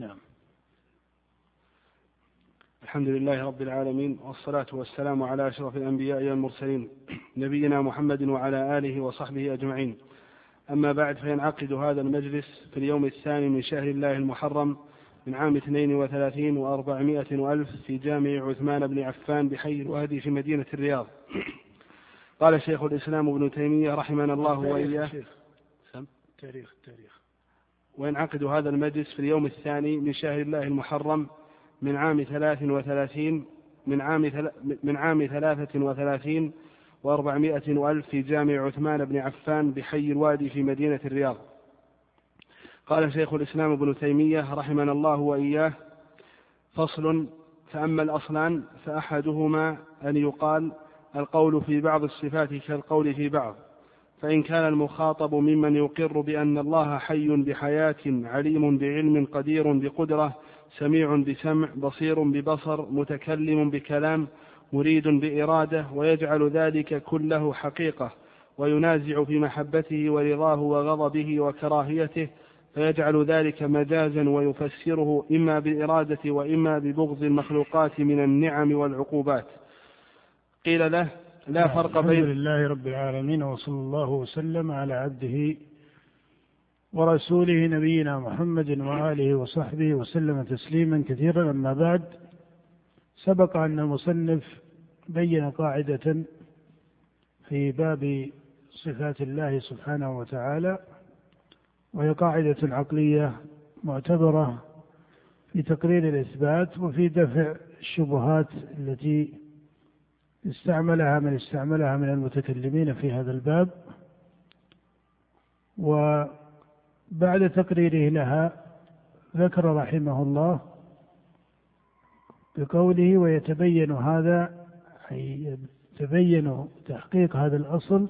نعم. الحمد لله رب العالمين والصلاة والسلام على أشرف الأنبياء والمرسلين نبينا محمد وعلى آله وصحبه أجمعين. أما بعد فينعقد هذا المجلس في اليوم الثاني من شهر الله المحرم من عام 32 و400 وألف في جامع عثمان بن عفان بحي الوادي في مدينة الرياض. قال شيخ الإسلام ابن تيمية رحمنا الله وإياه. تاريخ تاريخ. وينعقد هذا المجلس في اليوم الثاني من شهر الله المحرم من عام ثلاث وثلاثين من عام من عام ثلاثة وثلاثين وأربعمائة وألف في جامع عثمان بن عفان بحي الوادي في مدينة الرياض. قال شيخ الإسلام ابن تيمية رحمنا الله وإياه فصل فأما الأصلان فأحدهما أن يقال القول في بعض الصفات كالقول في بعض. فإن كان المخاطب ممن يقر بأن الله حي بحياة عليم بعلم قدير بقدرة سميع بسمع بصير ببصر متكلم بكلام مريد بإرادة ويجعل ذلك كله حقيقة وينازع في محبته ورضاه وغضبه وكراهيته فيجعل ذلك مجازا ويفسره إما بالإرادة وإما ببغض المخلوقات من النعم والعقوبات. قيل له لا نعم، فرق بين الحمد لله رب العالمين وصلى الله وسلم على عبده ورسوله نبينا محمد وآله وصحبه وسلم تسليما كثيرا. أما بعد سبق أن المصنف بين قاعدة في باب صفات الله سبحانه وتعالى وهي قاعدة عقلية معتبرة في تقرير الإثبات وفي دفع الشبهات التي استعملها من استعملها من المتكلمين في هذا الباب. وبعد تقريره لها ذكر رحمه الله بقوله ويتبين هذا أي يتبين تحقيق هذا الأصل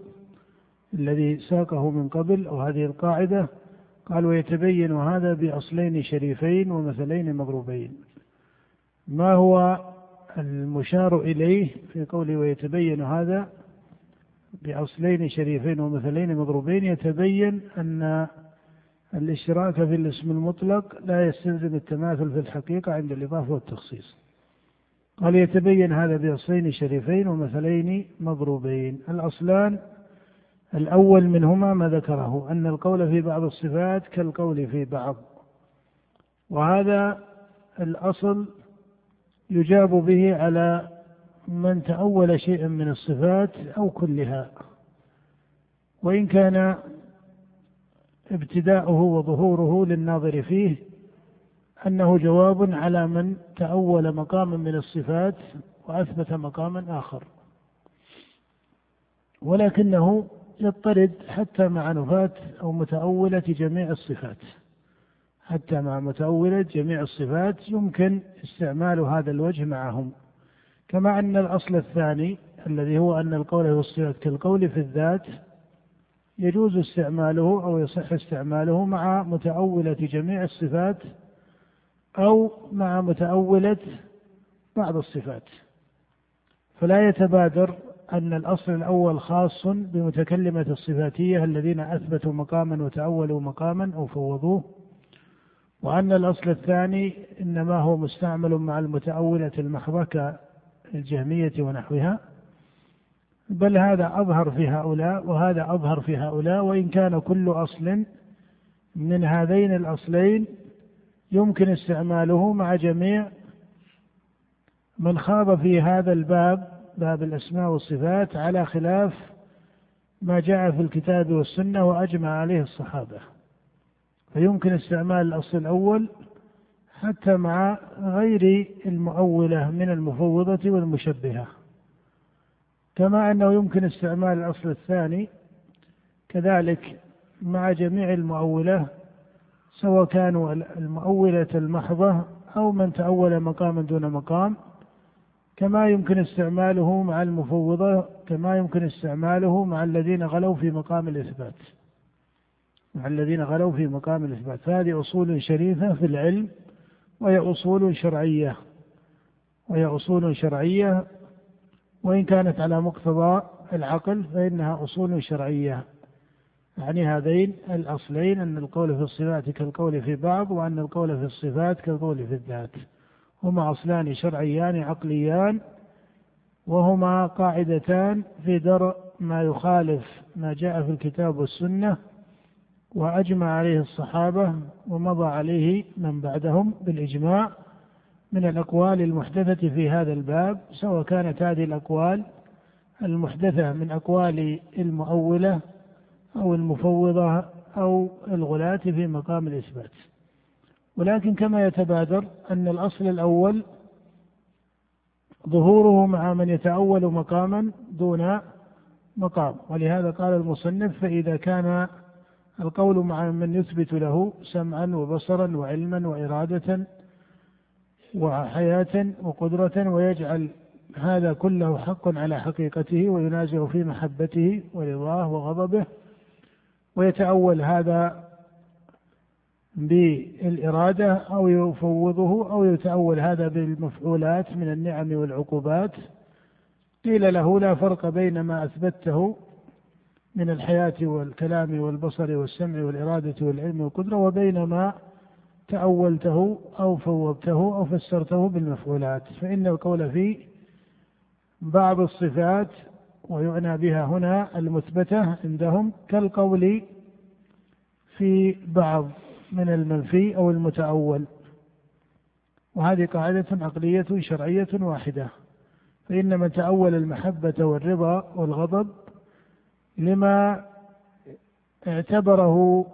الذي ساقه من قبل أو هذه القاعدة. قال ويتبين هذا بأصلين شريفين ومثلين مضروبين ما هو المشار إليه في قوله ويتبين هذا بأصلين شريفين ومثلين مضروبين. يتبين أن الاشتراك في الاسم المطلق لا يستلزم التماثل في الحقيقة عند الإضافة والتخصيص. قال يتبين هذا بأصلين شريفين ومثلين مضروبين. الأصلان الأول منهما ما ذكره أن القول في بعض الصفات كالقول في بعض وهذا الأصل يجاب به على من تأول شيئا من الصفات أو كلها. وإن كان ابتداؤه وظهوره للناظر فيه أنه جواب على من تأول مقاما من الصفات وأثبت مقاما آخر. ولكنه يضطرد حتى مع نفاة أو متأولة جميع الصفات. حتى مع متأولة جميع الصفات يمكن استعمال هذا الوجه معهم. كما أن الأصل الثاني الذي هو أن القول في الصفات كالقول في الذات يجوز استعماله أو يصح استعماله مع متأولة جميع الصفات أو مع متأولة بعض الصفات. فلا يتبادر أن الأصل الأول خاص بمتكلمة الصفاتية الذين أثبتوا مقاما وتأولوا مقاما أو فوضوه وأن الأصل الثاني إنما هو مستعمل مع المتأولة المحضة كالجهمية ونحوها بل هذا أظهر في هؤلاء وهذا أظهر في هؤلاء وإن كان كل أصل من هذين الأصلين يمكن استعماله مع جميع من خاض في هذا الباب باب الأسماء والصفات على خلاف ما جاء في الكتاب والسنة وأجمع عليه الصحابة. فيمكن استعمال الأصل الأول حتى مع غير المؤولة من المفوضة والمشبهة. كما أنه يمكن استعمال الأصل الثاني كذلك مع جميع المؤولة سواء كانوا المؤولة المحضة أو من تأول مقاما دون مقام كما يمكن استعماله مع المفوضة كما يمكن استعماله مع الذين غلوا في مقام الإثبات. مع الذين غلوا في مقام الإثبات. فهذه أصول شريفة في العلم وهي أصول شرعية. وهي أصول شرعية وإن كانت على مقتضى العقل فإنها أصول شرعية. يعني هذين الأصلين أن القول في الصفات كالقول في بعض وأن القول في الصفات كالقول في الذات. هما أصلان شرعيان عقليان وهما قاعدتان في درء ما يخالف ما جاء في الكتاب والسنة. وأجمع عليه الصحابة ومضى عليه من بعدهم بالإجماع من الأقوال المحدثة في هذا الباب سواء كانت هذه الأقوال المحدثة من أقوال المؤولة أو المفوضة أو الغلاة في مقام الإثبات. ولكن كما يتبادر أن الأصل الأول ظهوره مع من يتأول مقاما دون مقام. ولهذا قال المصنف فإذا كان القول مع من يثبت له سمعا وبصرا وعلما وإرادة وحياة وقدرة ويجعل هذا كله حق على حقيقته وينازع في محبته ورضاه وغضبه ويتأول هذا بالإرادة أو يفوضه أو يتأول هذا بالمفعولات من النعم والعقوبات. قيل له لا فرق بين ما أثبته من الحياة والكلام والبصر والسمع والإرادة والعلم والقدرة وبين ما تأولته أو فوضته أو فسرته بالمفعولات. فإن القول في بعض الصفات ويعنى بها هنا المثبتة عندهم كالقول في بعض من المنفي أو المتأول. وهذه قاعدة عقلية شرعية واحدة. فإن من تأول المحبة والرضا والغضب لما اعتبره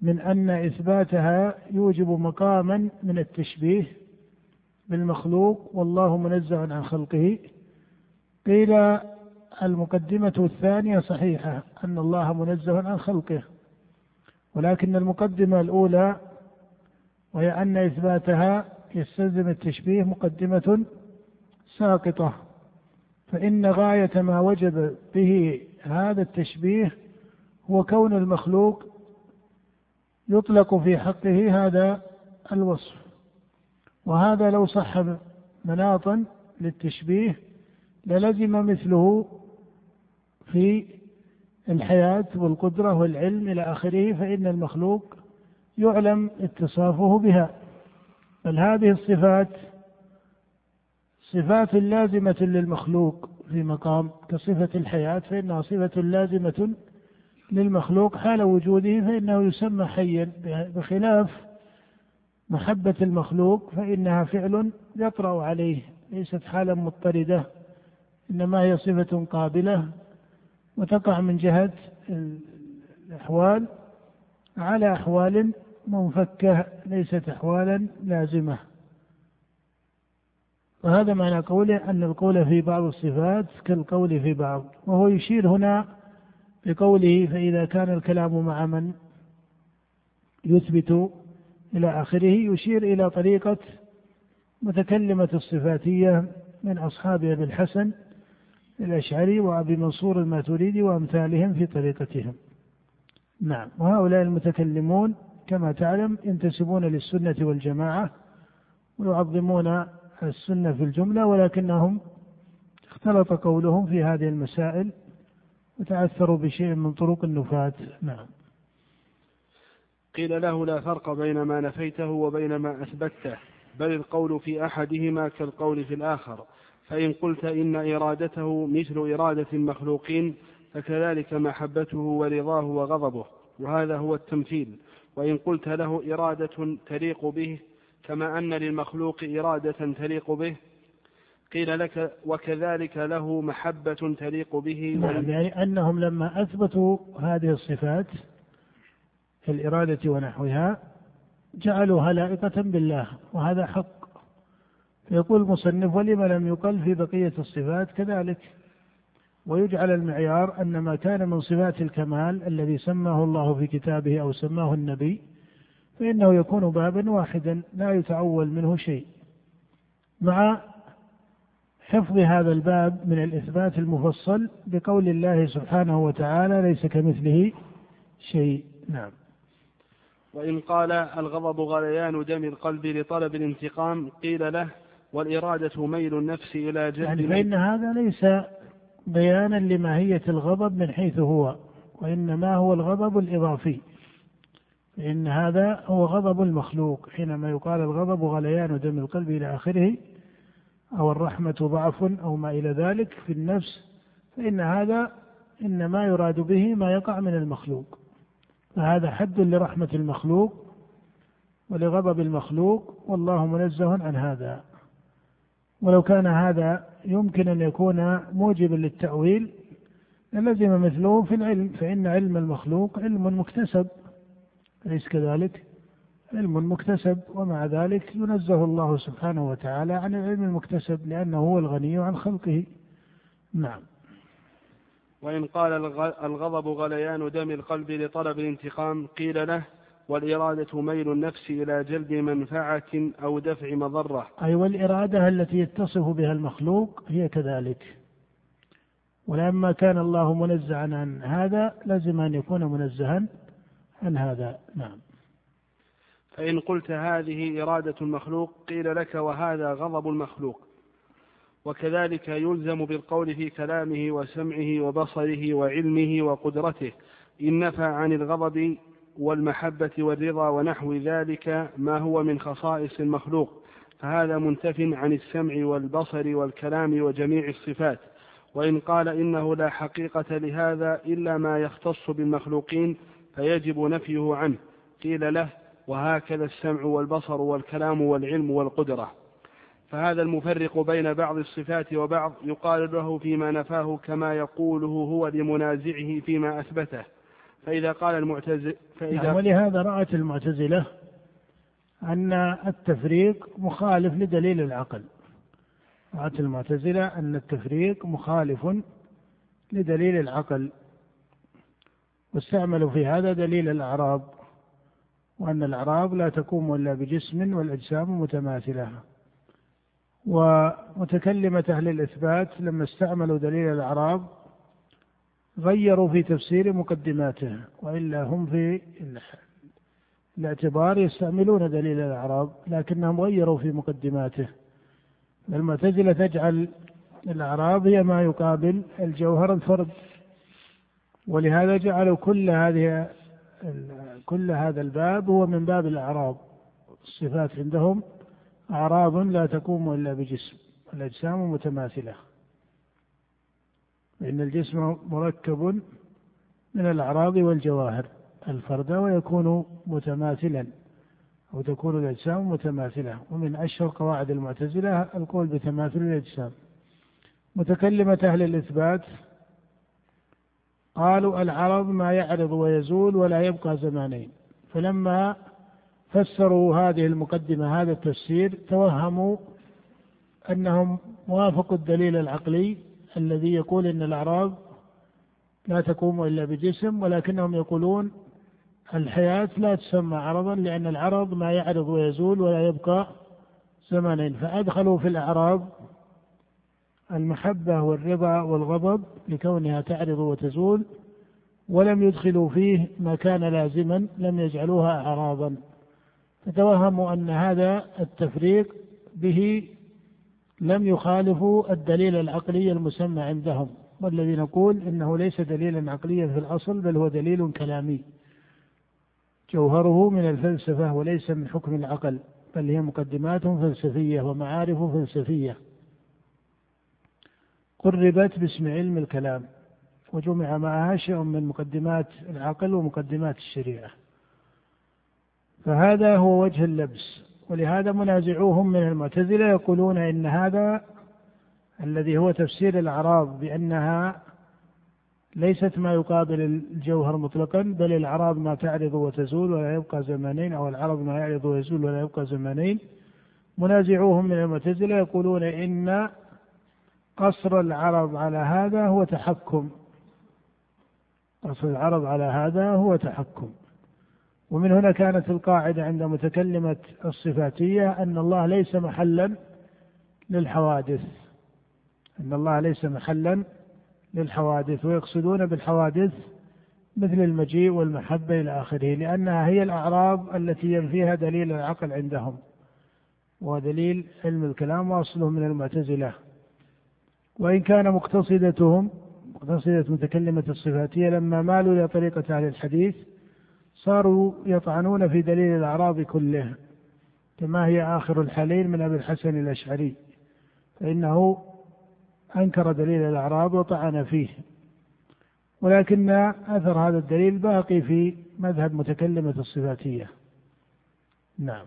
من أن إثباتها يوجب مقاما من التشبيه بالمخلوق والله منزه عن خلقه. قيل المقدمة الثانية صحيحة أن الله منزه عن خلقه. ولكن المقدمة الأولى وهي أن إثباتها يستلزم التشبيه مقدمة ساقطة. فإن غاية ما وجب به هذا التشبيه هو كون المخلوق يطلق في حقه هذا الوصف. وهذا لو صح مناطا للتشبيه للزم مثله في الحياة والقدرة والعلم إلى آخره فإن المخلوق يعلم اتصافه بها. بل هذه الصفات صفات لازمة للمخلوق في مقام كصفة الحياة فإنها صفة لازمة للمخلوق حال وجوده فإنه يسمى حيا. بخلاف محبة المخلوق فإنها فعل يطرأ عليه ليست حالا مضطردة إنما هي صفة قابلة وتقع من جهة الأحوال. على أحوال منفكة ليست أحوالا لازمة. وهذا معنى قوله أن القول في بعض الصفات كالقول في بعض وهو يشير هنا بقوله فإذا كان الكلام مع من يثبت إلى آخره يشير إلى طريقة متكلمة الصفاتية من أصحاب أبي الحسن الأشعري وأبي منصور الماتريدي وأمثالهم في طريقتهم. نعم وهؤلاء المتكلمون كما تعلم ينتسبون للسنة والجماعة ويعظمون السنة في الجملة ولكنهم اختلط قولهم في هذه المسائل وتأثروا بشيء من طرق النفاة نعم. قيل له لا فرق بين ما نفيته وبين ما أثبته بل القول في أحدهما كالقول في الآخر. فإن قلت إن إرادته مثل إرادة المخلوقين فكذلك محبته ورضاه وغضبه وهذا هو التمثيل. وإن قلت له إرادة تليق به كما أن للمخلوق إرادة تليق به قيل لك وكذلك له محبة تليق به. نعم يعني أنهم لما أثبتوا هذه الصفات في الإرادة ونحوها جعلوها لائقة بالله وهذا حق. فيقول المصنف ولم لم يقل في بقية الصفات كذلك؟ ويجعل المعيار أن ما كان من صفات الكمال الذي سماه الله في كتابه أو سماه النبي فإنه يكون بابا واحدا لا يتعول منه شيء. مع حفظ هذا الباب من الإثبات المفصل بقول الله سبحانه وتعالى ليس كمثله شيء. نعم. وإن قال الغضب غليان دم القلب لطلب الانتقام قيل له والإرادة ميل النفس إلى جلب يعني فإن هذا ليس بيانا لماهية الغضب من حيث هو وإنما هو الغضب الإضافي. فإن هذا هو غضب المخلوق. حينما يقال الغضب غليان دم القلب إلى آخره أو الرحمة ضعف أو ما إلى ذلك في النفس فإن هذا إنما يراد به ما يقع من المخلوق. فهذا حد لرحمة المخلوق ولغضب المخلوق والله منزه عن هذا. ولو كان هذا يمكن أن يكون موجبا للتأويل للزم مثله في العلم فإن علم المخلوق علم مكتسب. أليس كذلك؟ علم مكتسب ومع ذلك ينزه الله سبحانه وتعالى عن العلم المكتسب لأنه هو الغني عن خلقه. نعم. وإن قال الغضب غليان دم القلب لطلب الانتقام قيل له والإرادة ميل النفس إلى جلب منفعة أو دفع مضرة. أي والإرادة التي يتصف بها المخلوق هي كذلك. ولما كان الله منزها عن هذا لازم أن يكون منزها عن هذا نعم. فإن قلت هذه إرادة المخلوق قيل لك وهذا غضب المخلوق. وكذلك يلزم بالقول في كلامه وسمعه وبصره وعلمه وقدرته إن نفى عن الغضب والمحبة والرضا ونحو ذلك ما هو من خصائص المخلوق. فهذا منتف عن السمع والبصر والكلام وجميع الصفات. وإن قال إنه لا حقيقة لهذا إلا ما يختص بالمخلوقين فيجب نفيه عنه. قيل له وهكذا السمع والبصر والكلام والعلم والقدرة. فهذا المفرق بين بعض الصفات وبعض يقال له فيما نفاه كما يقوله هو لمنازعه فيما أثبته. فإذا قال المعتزل فإذا يعني ولهذا رأت المعتزلة أن التفريق مخالف لدليل العقل. رأت المعتزلة أن التفريق مخالف لدليل العقل. واستعملوا في هذا دليل الأعراب وأن الأعراب لا تقوم إلا بجسم والأجسام متماثلة. ومتكلمة أهل الإثبات لما استعملوا دليل الأعراب غيروا في تفسير مقدماته وإلا هم في الاعتبار يستعملون دليل الأعراب لكنهم غيروا في مقدماته. المعتزلة تجعل الأعراب هي ما يقابل الجوهر الفرد. ولهذا جعلوا كل هذه كل هذا الباب هو من باب الأعراب الصفات عندهم أعراض لا تقوم إلا بجسم. الأجسام متماثلة. فإن الجسم مركب من الأعراض والجواهر الفردة ويكون متماثلا أو تكون الأجسام متماثلة. ومن أشهر قواعد المعتزلة القول بتماثل الأجسام. متكلمة أهل الإثبات قالوا العرض ما يعرض ويزول ولا يبقى زمانين. فلما فسروا هذه المقدمة هذا التفسير توهموا أنهم وافقوا الدليل العقلي الذي يقول أن الأعراض لا تقوم إلا بجسم ولكنهم يقولون الحياة لا تسمى عرضا لأن العرض ما يعرض ويزول ولا يبقى زمانين. فأدخلوا في الأعراض المحبة والرضا والغضب لكونها تعرض وتزول ولم يدخلوا فيه ما كان لازما لم يجعلوها أعراضا. فتوهموا أن هذا التفريق به لم يخالفوا الدليل العقلي المسمى عندهم والذي نقول إنه ليس دليلا عقليا في الأصل بل هو دليل كلامي. جوهره من الفلسفة وليس من حكم العقل بل هي مقدمات فلسفية ومعارف فلسفية. قربت باسم علم الكلام وجمع معها شيء من مقدمات العقل ومقدمات الشريعة. فهذا هو وجه اللبس ولهذا منازعوهم من المعتزلة يقولون إن هذا الذي هو تفسير الأعراض بأنها ليست ما يقابل الجوهر مطلقا بل الأعراض ما تعرض وتزول ولا يبقى زمانين أو العرض ما يعرض ويزول ولا يبقى زمانين. منازعوهم من المعتزلة يقولون إن قصر العرض على هذا هو تحكم. قصر العرض على هذا هو تحكم. ومن هنا كانت القاعدة عند متكلمة الصفاتية أن الله ليس محلا للحوادث. أن الله ليس محلا للحوادث ويقصدون بالحوادث مثل المجيء والمحبة إلى آخره لأنها هي الأعراض التي ينفيها دليل العقل عندهم ودليل علم الكلام وأصله من المعتزلة. وإن كان مقتصدتهم معتصلة متكلمة الصفاتية لما مالوا إلى طريقة أهل الحديث صاروا يطعنون في دليل الأعراب كله كما هي آخر الحالين من أبي الحسن الأشعري فإنه أنكر دليل الأعراب وطعن فيه. ولكن أثر هذا الدليل باقي في مذهب متكلمة الصفاتية. نعم.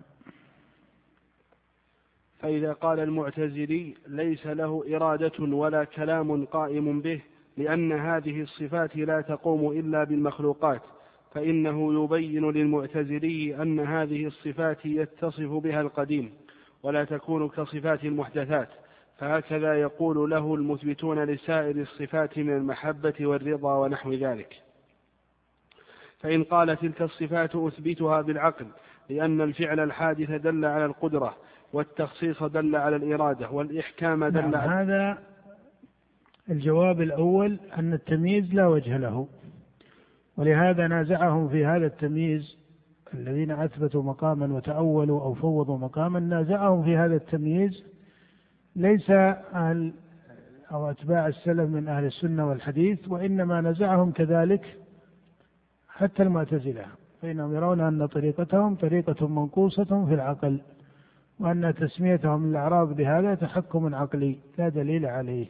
فإذا قال المعتزلي ليس له إرادة ولا كلام قائم به لأن هذه الصفات لا تقوم إلا بالمخلوقات فإنه يبين للمعتزلي أن هذه الصفات يتصف بها القديم ولا تكون كصفات المحدثات فهكذا يقول له المثبتون لسائر الصفات من المحبة والرضا ونحو ذلك. فإن قال تلك الصفات أثبتها بالعقل لأن الفعل الحادث دل على القدرة والتخصيص دل على الإرادة والإحكام دل نعم على هذا الجواب الأول أن التمييز لا وجه له. ولهذا نازعهم في هذا التمييز الذين أثبتوا مقاما وتأولوا أو فوضوا مقاما نازعهم في هذا التمييز ليس أهل أو أتباع السلف من أهل السنة والحديث وإنما نزعهم كذلك حتى المعتزلة فإنهم يرون أن طريقتهم طريقة منقوصة في العقل. وأن تسميتهم الأعراب بهذا تحكم عقلي لا دليل عليه.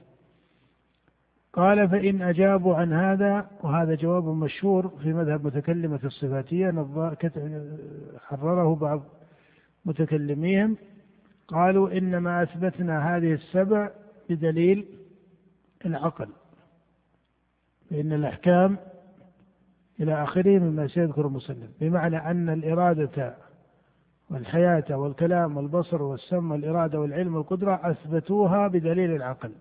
قال فإن أجابوا عن هذا وهذا جواب مشهور في مذهب متكلمة الصفاتية حرره بعض متكلميهم. قالوا إنما أثبتنا هذه السبع بدليل العقل فإن الأحكام إلى آخره مما سيذكر المسلم بمعنى أن الإرادة والحياة والكلام والبصر والسم والإرادة والعلم والقدرة أثبتوها بدليل العقل.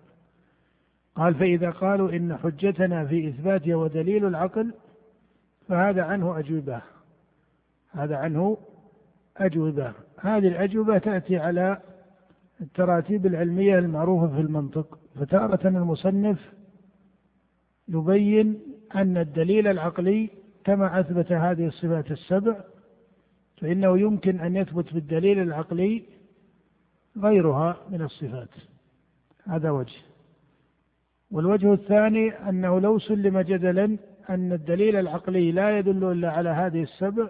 قال فإذا قالوا إن حجتنا في إثباتها ودليل العقل فهذا عنه أجوبة. هذا عنه أجوبة. هذه الأجوبة تأتي على التراتيب العلمية المعروفة في المنطق. فتارة المصنف يبين أن الدليل العقلي كما أثبت هذه الصفات السبع فإنه يمكن أن يثبت بالدليل العقلي غيرها من الصفات. هذا وجه. والوجه الثاني أنه لو سلم جدلا أن الدليل العقلي لا يدل إلا على هذه السبع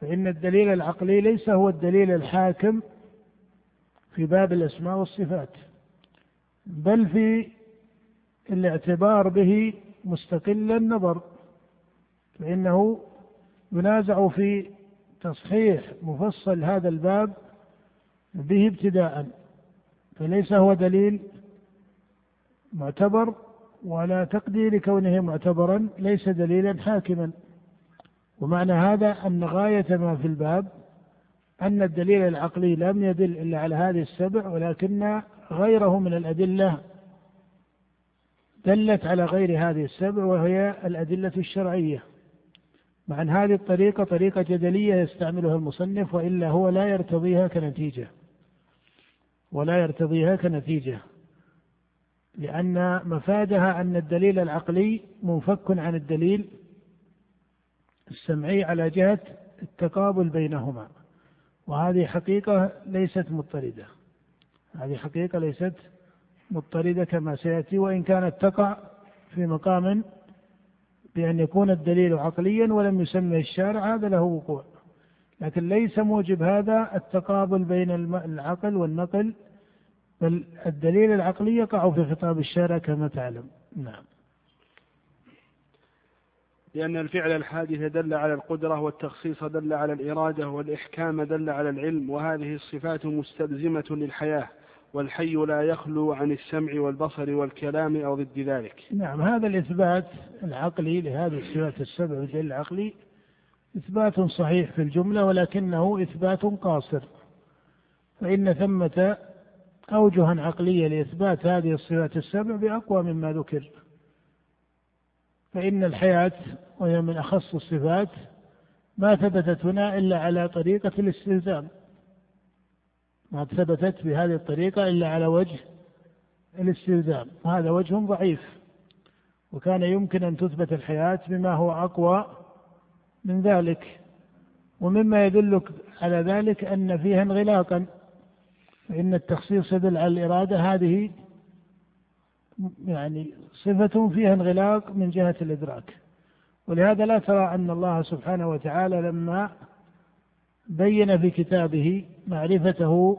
فإن الدليل العقلي ليس هو الدليل الحاكم في باب الأسماء والصفات بل في الاعتبار به مستقل النظر فإنه ينازع في تصحيح مفصل هذا الباب به ابتداء فليس هو دليل معتبر ولا تقدير كونه معتبرا ليس دليلا حاكما. ومعنى هذا أن غاية ما في الباب أن الدليل العقلي لم يدل إلا على هذه السبع ولكن غيره من الأدلة دلت على غير هذه السبع وهي الأدلة الشرعية. مع أن هذه الطريقة طريقة جدلية يستعملها المصنف وإلا هو لا يرتضيها كنتيجة. ولا يرتضيها كنتيجة. لأن مفادها أن الدليل العقلي منفك عن الدليل السمعي على جهة التقابل بينهما. وهذه حقيقة ليست مضطردة. هذه حقيقة ليست مضطردة كما سيأتي وإن كانت تقع في مقام بأن يكون الدليل عقليا ولم يسمه الشارع هذا له وقوع. لكن ليس موجب هذا التقابل بين العقل والنقل بل الدليل العقلي يقع في خطاب الشارع كما تعلم. نعم. لأن الفعل الحادث دل على القدرة والتخصيص دل على الإرادة والإحكام دل على العلم وهذه الصفات مستلزمة للحياة. والحي لا يخلو عن السمع والبصر والكلام أو ضد ذلك. نعم هذا الإثبات العقلي لهذه الصفات السبع والدليل العقلي إثبات صحيح في الجملة ولكنه إثبات قاصر. فإن ثمة أوجها عقلية لإثبات هذه الصفات السبع بأقوى مما ذكر. فإن الحياة وهي من أخص الصفات ما ثبتت هنا إلا على طريقة الاستلزام. ما ثبتت بهذه الطريقة إلا على وجه الاستلزام وهذا وجه ضعيف وكان يمكن أن تثبت الحياة بما هو أقوى من ذلك ومما يدلك على ذلك أن فيها انغلاقا فإن التخصيص يدل على الإرادة هذه يعني صفة فيها انغلاق من جهة الإدراك ولهذا لا ترى أن الله سبحانه وتعالى لما بين في كتابه معرفته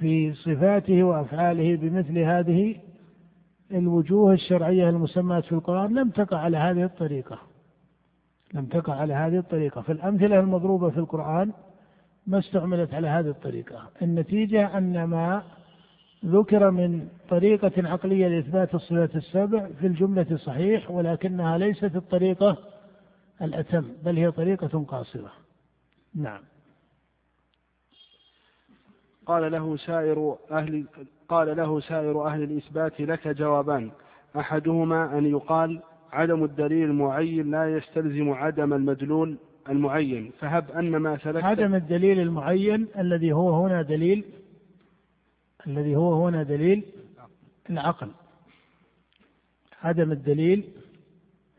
في صفاته وأفعاله بمثل هذه الوجوه الشرعية المسماة في القرآن لم تقع على هذه الطريقة. لم تقع على هذه الطريقة، فالأمثلة المضروبة في القرآن ما استعملت على هذه الطريقة، النتيجة أن ما ذكر من طريقة عقلية لإثبات الصفات السبع في الجملة صحيح ولكنها ليست الطريقة الأتم بل هي طريقة قاصرة. نعم. قال له سائر أهل قال له سائر أهل الإثبات لك جوابان. أحدهما أن يقال عدم الدليل المعين لا يستلزم عدم المدلول المعين. فهب أن ما سلكت عدم الدليل المعين الذي هو هنا دليل الذي هو هنا دليل العقل. عدم الدليل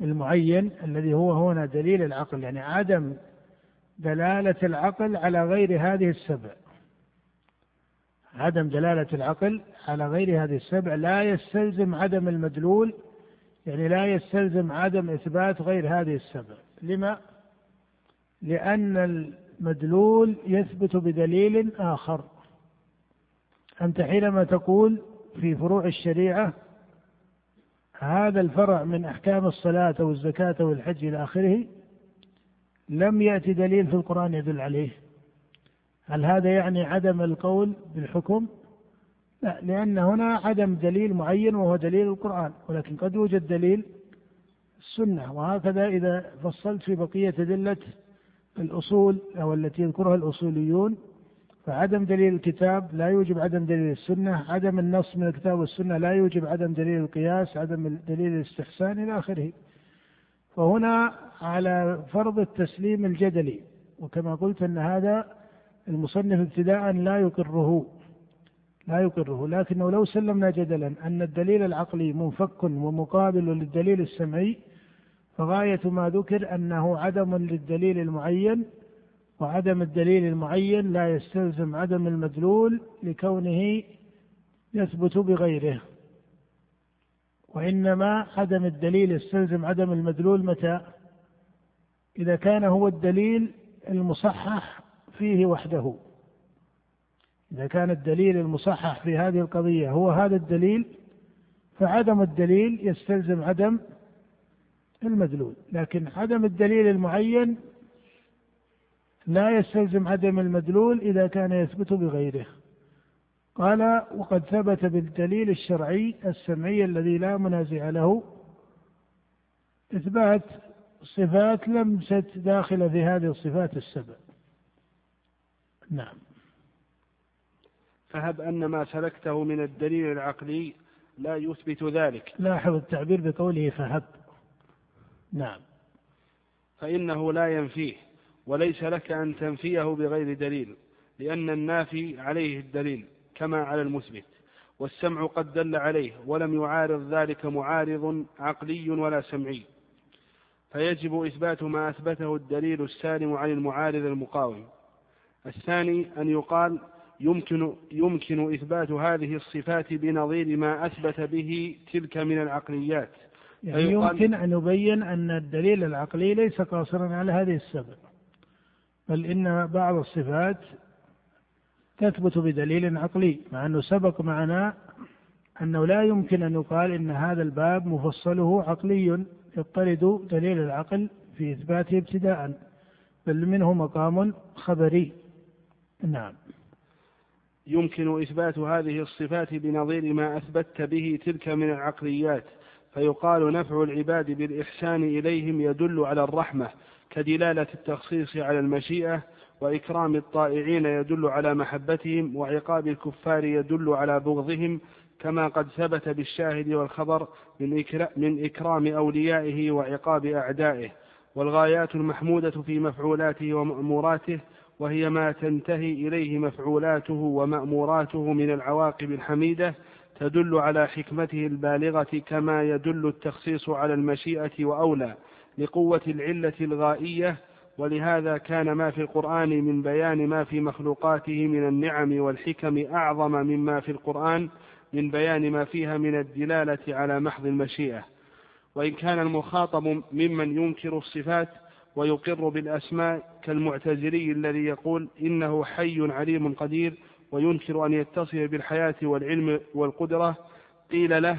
المعين الذي هو هنا دليل العقل. يعني عدم دلالة العقل على غير هذه السبع. عدم دلالة العقل على غير هذه السبع لا يستلزم عدم المدلول يعني لا يستلزم عدم إثبات غير هذه السبع. لما؟ لأن المدلول يثبت بدليل آخر. أنت حينما تقول في فروع الشريعة هذا الفرع من أحكام الصلاة والزكاة والحج إلى آخره لم يأتي دليل في القرآن يدل عليه. هل هذا يعني عدم القول بالحكم؟ لا لأن هنا عدم دليل معين وهو دليل القرآن ولكن قد يوجد دليل السنة. وهكذا إذا فصلت في بقية أدلة الأصول أو التي يذكرها الأصوليون فعدم دليل الكتاب لا يوجب عدم دليل السنة. عدم النص من الكتاب والسنة لا يوجب عدم دليل القياس عدم دليل الاستحسان إلى آخره. فهنا على فرض التسليم الجدلي وكما قلت أن هذا المصنف ابتداء لا يقره لا يقره لكنه لو سلمنا جدلا أن الدليل العقلي منفك ومقابل للدليل السمعي فغاية ما ذكر أنه عدم للدليل المعين وعدم الدليل المعين لا يستلزم عدم المدلول لكونه يثبت بغيره. وإنما عدم الدليل يستلزم عدم المدلول متى؟ إذا كان هو الدليل المصحح فيه وحده. إذا كان الدليل المصحح في هذه القضية هو هذا الدليل فعدم الدليل يستلزم عدم المدلول. لكن عدم الدليل المعين لا يستلزم عدم المدلول إذا كان يثبت بغيره. قال وقد ثبت بالدليل الشرعي السمعي الذي لا منازع له إثبات صفات لمست داخلة في هذه الصفات السبع. نعم. فهب أن ما سلكته من الدليل العقلي لا يثبت ذلك. لاحظ التعبير بقوله فهب. نعم. فإنه لا ينفيه وليس لك أن تنفيه بغير دليل لأن النافي عليه الدليل. كما على المثبت والسمع قد دل عليه ولم يعارض ذلك معارض عقلي ولا سمعي. فيجب إثبات ما أثبته الدليل السالم عن المعارض المقاوم. الثاني أن يقال يمكن يمكن إثبات هذه الصفات بنظير ما أثبت به تلك من العقليات. يعني يمكن أن يبين أن الدليل العقلي ليس قاصرا على هذه السبب بل إن بعض الصفات تثبت بدليل عقلي مع أنه سبق معنا أنه لا يمكن أن يقال إن هذا الباب مفصله عقلي يضطرد دليل العقل في إثباته ابتداء بل منه مقام خبري. نعم. يمكن إثبات هذه الصفات بنظير ما أثبت به تلك من العقليات فيقال نفع العباد بالإحسان إليهم يدل على الرحمة كدلالة التخصيص على المشيئة وإكرام الطائعين يدل على محبتهم وعقاب الكفار يدل على بغضهم كما قد ثبت بالشاهد والخبر من إكرام أوليائه وعقاب أعدائه. والغايات المحمودة في مفعولاته ومأموراته وهي ما تنتهي إليه مفعولاته ومأموراته من العواقب الحميدة تدل على حكمته البالغة كما يدل التخصيص على المشيئة وأولى لقوة العلة الغائية ولهذا كان ما في القرآن من بيان ما في مخلوقاته من النعم والحكم أعظم مما في القرآن من بيان ما فيها من الدلالة على محض المشيئة. وإن كان المخاطب ممن ينكر الصفات ويقر بالأسماء كالمعتزلي الذي يقول إنه حي عليم قدير وينكر أن يتصف بالحياة والعلم والقدرة قيل له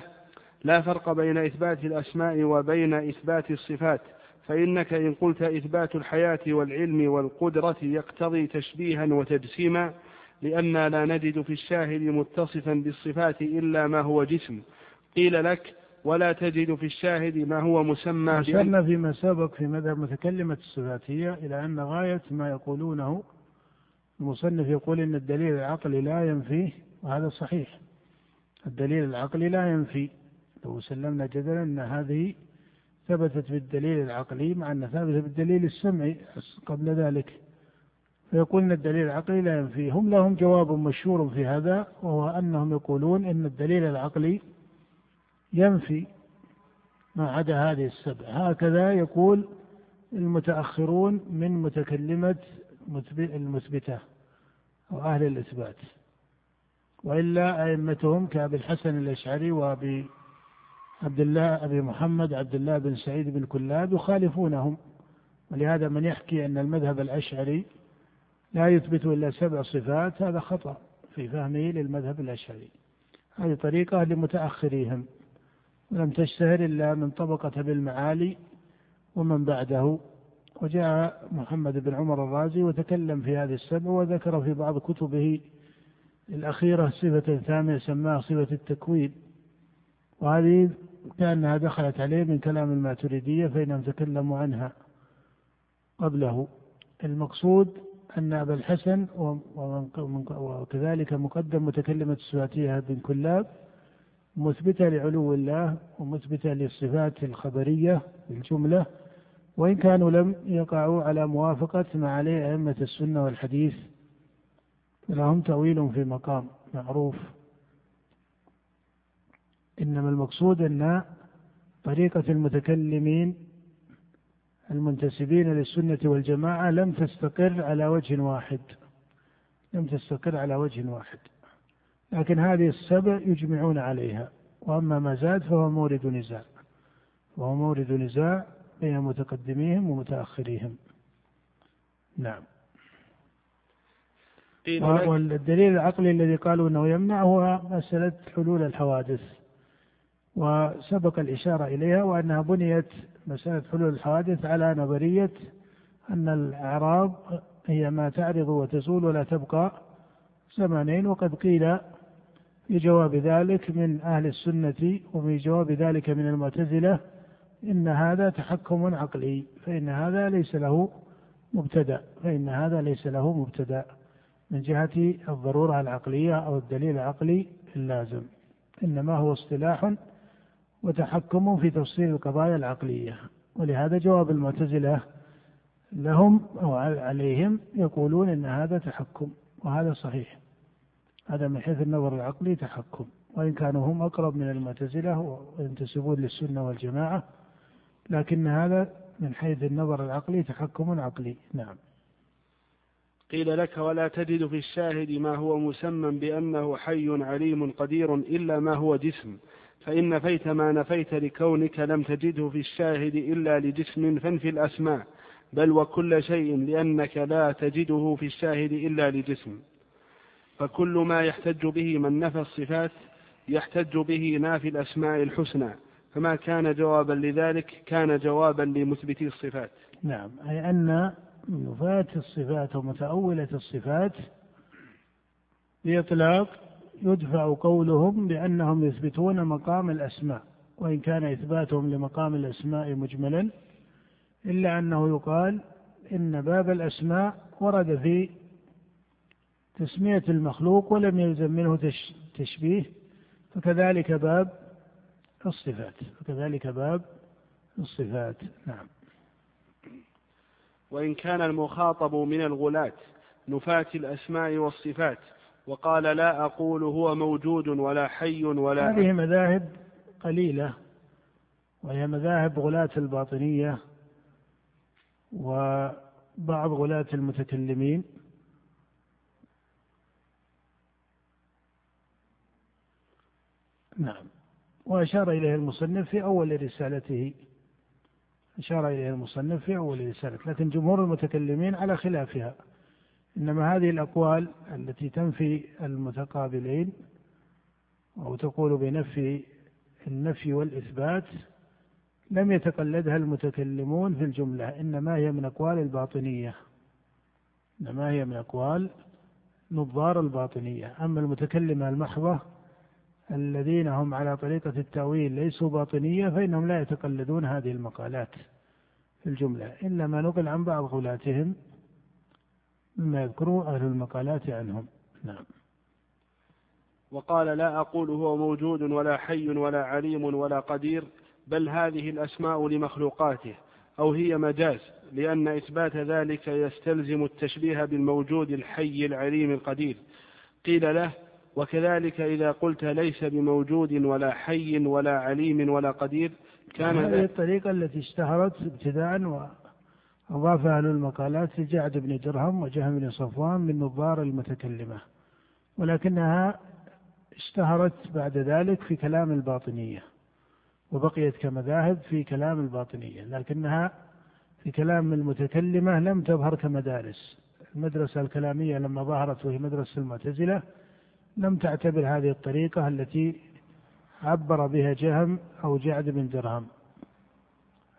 لا فرق بين إثبات الأسماء وبين إثبات الصفات. فإنك إن قلت إثبات الحياة والعلم والقدرة يقتضي تشبيها وتجسيما لأن لا نجد في الشاهد متصفا بالصفات إلا ما هو جسم. قيل لك ولا تجد في الشاهد ما هو مسمى أشرنا فيما سبق في مذهب متكلمة الصفاتية إلى أن غاية ما يقولونه المصنف يقول إن الدليل العقلي لا ينفيه وهذا صحيح. الدليل العقلي لا ينفي. لو سلمنا جدلا أن هذه ثبتت بالدليل العقلي مع أنها ثابتة بالدليل السمعي قبل ذلك. فيقول أن الدليل العقلي لا ينفي هم لهم جواب مشهور في هذا وهو أنهم يقولون إن الدليل العقلي ينفي ما عدا هذه السبع. هكذا يقول المتأخرون من متكلمة المثبتة أو أهل الإثبات. وإلا أئمتهم كأبي الحسن الأشعري وأبي عبد الله أبي محمد عبد الله بن سعيد بن كلاب يخالفونهم. ولهذا من يحكي أن المذهب الأشعري لا يثبت إلا سبع صفات هذا خطأ في فهمه للمذهب الأشعري. هذه طريقة لمتأخريهم. ولم تشتهر إلا من طبقة بالمعالي ومن بعده. وجاء محمد بن عمر الرازي وتكلم في هذه السبع وذكر في بعض كتبه الأخيرة صفة ثانية سماها صفة التكوين. وهذه كأنها دخلت عليه من كلام الماتريدية فإنهم تكلموا عنها قبله. المقصود أن أبا الحسن وكذلك مقدم متكلمة السواتية بن كلاب مثبتة لعلو الله ومثبتة للصفات الخبرية بالجملة وإن كانوا لم يقعوا على موافقة ما عليه أئمة السنة والحديث لهم تأويل في مقام معروف. إنما المقصود أن طريقة المتكلمين المنتسبين للسنة والجماعة لم تستقر على وجه واحد. لم تستقر على وجه واحد. لكن هذه السبع يجمعون عليها. وأما ما زاد فهو مورد نزاع. وهو مورد نزاع بين متقدميهم ومتأخريهم. نعم. والدليل العقلي الذي قالوا إنه يمنع هو مسألة حلول الحوادث. وسبق الإشارة إليها وأنها بنيت مسألة حلول الحوادث على نظرية أن الأعراض هي ما تعرض وتزول ولا تبقى زمانين وقد قيل في جواب ذلك من أهل السنة وفي جواب ذلك من المعتزلة إن هذا تحكم عقلي فإن هذا ليس له مبتدأ فإن هذا ليس له مبتدأ من جهة الضرورة العقلية أو الدليل العقلي اللازم إنما هو اصطلاح وتحكم في تفصيل القضايا العقلية ولهذا جواب المعتزلة لهم أو عليهم يقولون إن هذا تحكم وهذا صحيح. هذا من حيث النظر العقلي تحكم. وإن كانوا هم أقرب من المعتزلة وينتسبون للسنة والجماعة لكن هذا من حيث النظر العقلي تحكم عقلي. نعم. قيل لك ولا تجد في الشاهد ما هو مسمى بأنه حي عليم قدير إلا ما هو جسم. فإن نفيت ما نفيت لكونك لم تجده في الشاهد إلا لجسم فانفي الأسماء بل وكل شيء لأنك لا تجده في الشاهد إلا لجسم. فكل ما يحتج به من نفى الصفات يحتج به نافي الأسماء الحسنى. فما كان جوابا لذلك كان جوابا لمثبتي الصفات. نعم أي أن نفاة الصفات ومتأولة الصفات بإطلاق يدفع قولهم بأنهم يثبتون مقام الأسماء وإن كان إثباتهم لمقام الأسماء مجملا إلا أنه يقال إن باب الأسماء ورد في تسمية المخلوق ولم يلزم منه تشبيه فكذلك باب الصفات فكذلك باب الصفات. نعم. وإن كان المخاطب من الغلاة نفاة الأسماء والصفات وقال لا أقول هو موجود ولا حي ولا هذه مذاهب قليلة وهي مذاهب غلاة الباطنية وبعض غلاة المتكلمين. نعم. وأشار إليه المصنف في أول رسالته أشار إليه المصنف في أول رسالته لكن جمهور المتكلمين على خلافها. إنما هذه الأقوال التي تنفي المتقابلين أو تقول بنفي النفي والإثبات لم يتقلدها المتكلمون في الجملة إنما هي من أقوال الباطنية. إنما هي من أقوال نظار الباطنية. أما المتكلمة المحضة الذين هم على طريقة التأويل ليسوا باطنية فإنهم لا يتقلدون هذه المقالات في الجملة إلا ما نقل عن بعض غلاتهم مما يذكره أهل المقالات عنهم. نعم. وقال لا أقول هو موجود ولا حي ولا عليم ولا قدير بل هذه الأسماء لمخلوقاته أو هي مجاز لأن إثبات ذلك يستلزم التشبيه بالموجود الحي العليم القدير. قيل له وكذلك إذا قلت ليس بموجود ولا حي ولا عليم ولا قدير كان هذه الطريقة التي اشتهرت ابتداء وأضافها أهل المقالات لجعد بن درهم وجهم بن صفوان من نظار المتكلمة ولكنها اشتهرت بعد ذلك في كلام الباطنية وبقيت كمذاهب في كلام الباطنية لكنها في كلام المتكلمة لم تظهر كمدارس. المدرسة الكلامية لما ظهرت وهي مدرسة المعتزلة لم تعتبر هذه الطريقة التي عبر بها جهم أو جعد بن درهم.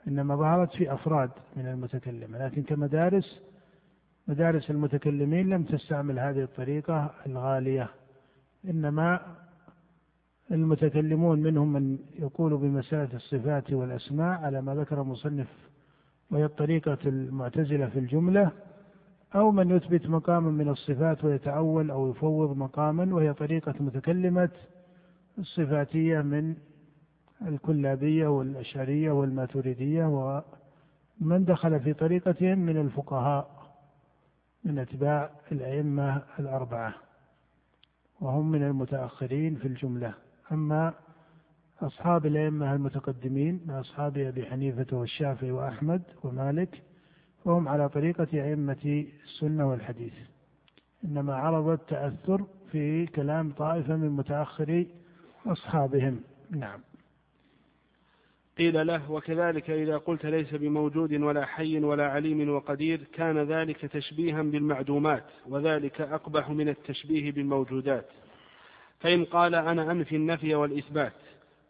إنما ظهرت في أفراد من المتكلمة لكن كمدارس مدارس المتكلمين لم تستعمل هذه الطريقة الغالية إنما المتكلمون منهم من يقول بمسألة الصفات والأسماء على ما ذكر المصنف وهي الطريقة المعتزلة في الجملة أو من يثبت مقاما من الصفات ويتأول أو يفوض مقاما وهي طريقة متكلمة الصفاتية من الكلابية والأشعرية والماتريدية ومن دخل في طريقتهم من الفقهاء من أتباع الأئمة الأربعة وهم من المتأخرين في الجملة. أما أصحاب الأئمة المتقدمين من أصحاب أبي حنيفة والشافعي وأحمد ومالك فهم على طريقة أئمة السنة والحديث. إنما عرض التأثر في كلام طائفة من متأخري أصحابهم. نعم. قيل له وكذلك إذا قلت ليس بموجود ولا حي ولا عليم وقدير كان ذلك تشبيها بالمعدومات وذلك أقبح من التشبيه بالموجودات. فإن قال أنا أنفي النفي والإثبات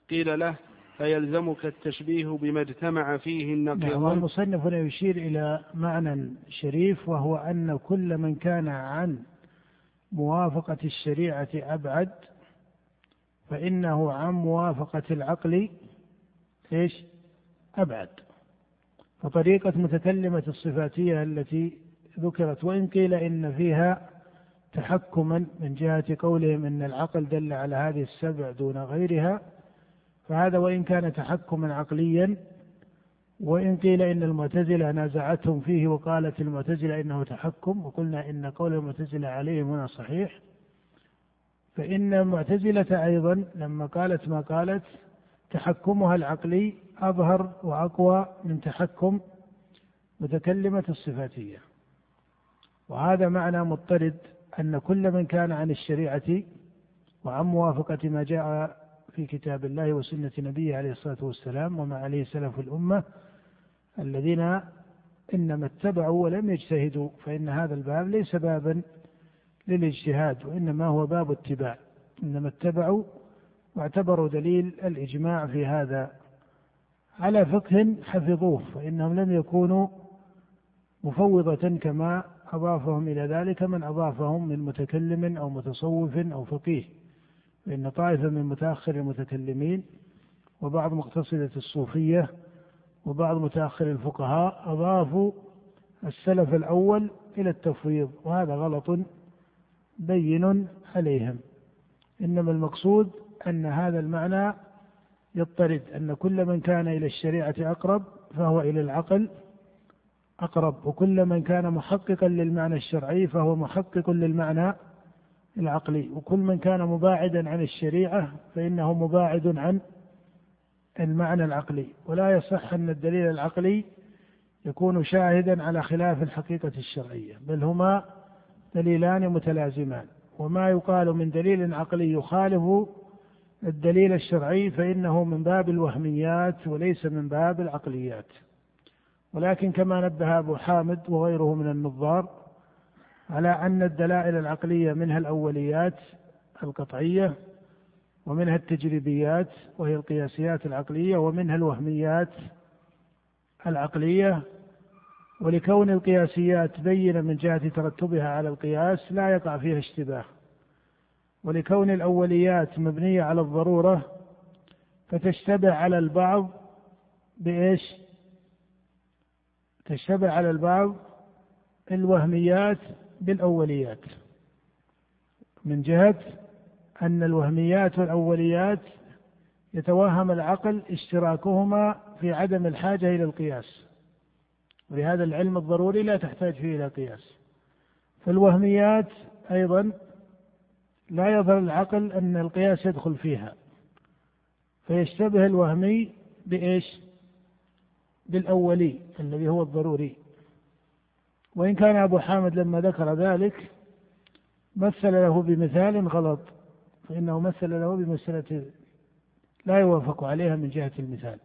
قيل له فيلزمك التشبيه بما اجتمع فيه النقيضان نعم والمصنف هنا يشير إلى معنى شريف وهو أن كل من كان عن موافقة الشريعة أبعد فإنه عن موافقة العقل إيش؟ أبعد فطريقة متكلمة الصفاتية التي ذكرت وإن قيل إن فيها تحكما من جهة قولهم أن العقل دل على هذه السبع دون غيرها فهذا وإن كان تحكما عقليا وإن قيل إن المعتزلة نازعتهم فيه وقالت المعتزلة إنه تحكم وقلنا إن قول المعتزلة عليهم هنا صحيح فإن المعتزلة أيضا لما قالت ما قالت تحكمها العقلي أظهر وأقوى من تحكم متكلمة الصفاتية. وهذا معنى مضطرد أن كل من كان عن الشريعة وعن موافقة ما جاء في كتاب الله وسنة نبيه عليه الصلاة والسلام وما عليه سلف الأمة الذين إنما اتبعوا ولم يجتهدوا فإن هذا الباب ليس بابا للاجتهاد وإنما هو باب اتباع. إنما اتبعوا واعتبروا دليل الإجماع في هذا. على فقه حفظوه فإنهم لم يكونوا مفوضة كما أضافهم إلى ذلك من أضافهم من متكلم أو متصوف أو فقيه. فإن طائفة من متأخر المتكلمين وبعض مقتصدة الصوفية وبعض متأخر الفقهاء أضافوا السلف الأول إلى التفويض وهذا غلط بين عليهم. إنما المقصود أن هذا المعنى يضطرد أن كل من كان إلى الشريعة أقرب فهو إلى العقل أقرب وكل من كان محققا للمعنى الشرعي فهو محقق للمعنى العقلي وكل من كان مباعدا عن الشريعة فإنه مباعد عن المعنى العقلي. ولا يصح أن الدليل العقلي يكون شاهدا على خلاف الحقيقة الشرعية بل هما دليلان متلازمان. وما يقال من دليل عقلي يخالف الدليل الشرعي فإنه من باب الوهميات وليس من باب العقليات. ولكن كما نبه أبو حامد وغيره من النظار على أن الدلائل العقلية منها الأوليات القطعية ومنها التجريبيات وهي القياسيات العقلية ومنها الوهميات العقلية. ولكون القياسيات بينة من جهة ترتبها على القياس لا يقع فيها اشتباه. ولكون الأوليات مبنية على الضرورة فتشتبه على البعض بإيش؟ تشتبه على البعض الوهميات بالأوليات. من جهة أن الوهميات والأوليات يتوهم العقل اشتراكهما في عدم الحاجة إلى القياس. ولهذا العلم الضروري لا تحتاج فيه إلى قياس. فالوهميات أيضا لا يظهر العقل أن القياس يدخل فيها. فيشتبه الوهمي بإيش؟ بالأولي الذي هو الضروري. وإن كان أبو حامد لما ذكر ذلك مثل له بمثال غلط فإنه مثل له بمسألة لا يوافق عليها من جهة المثال.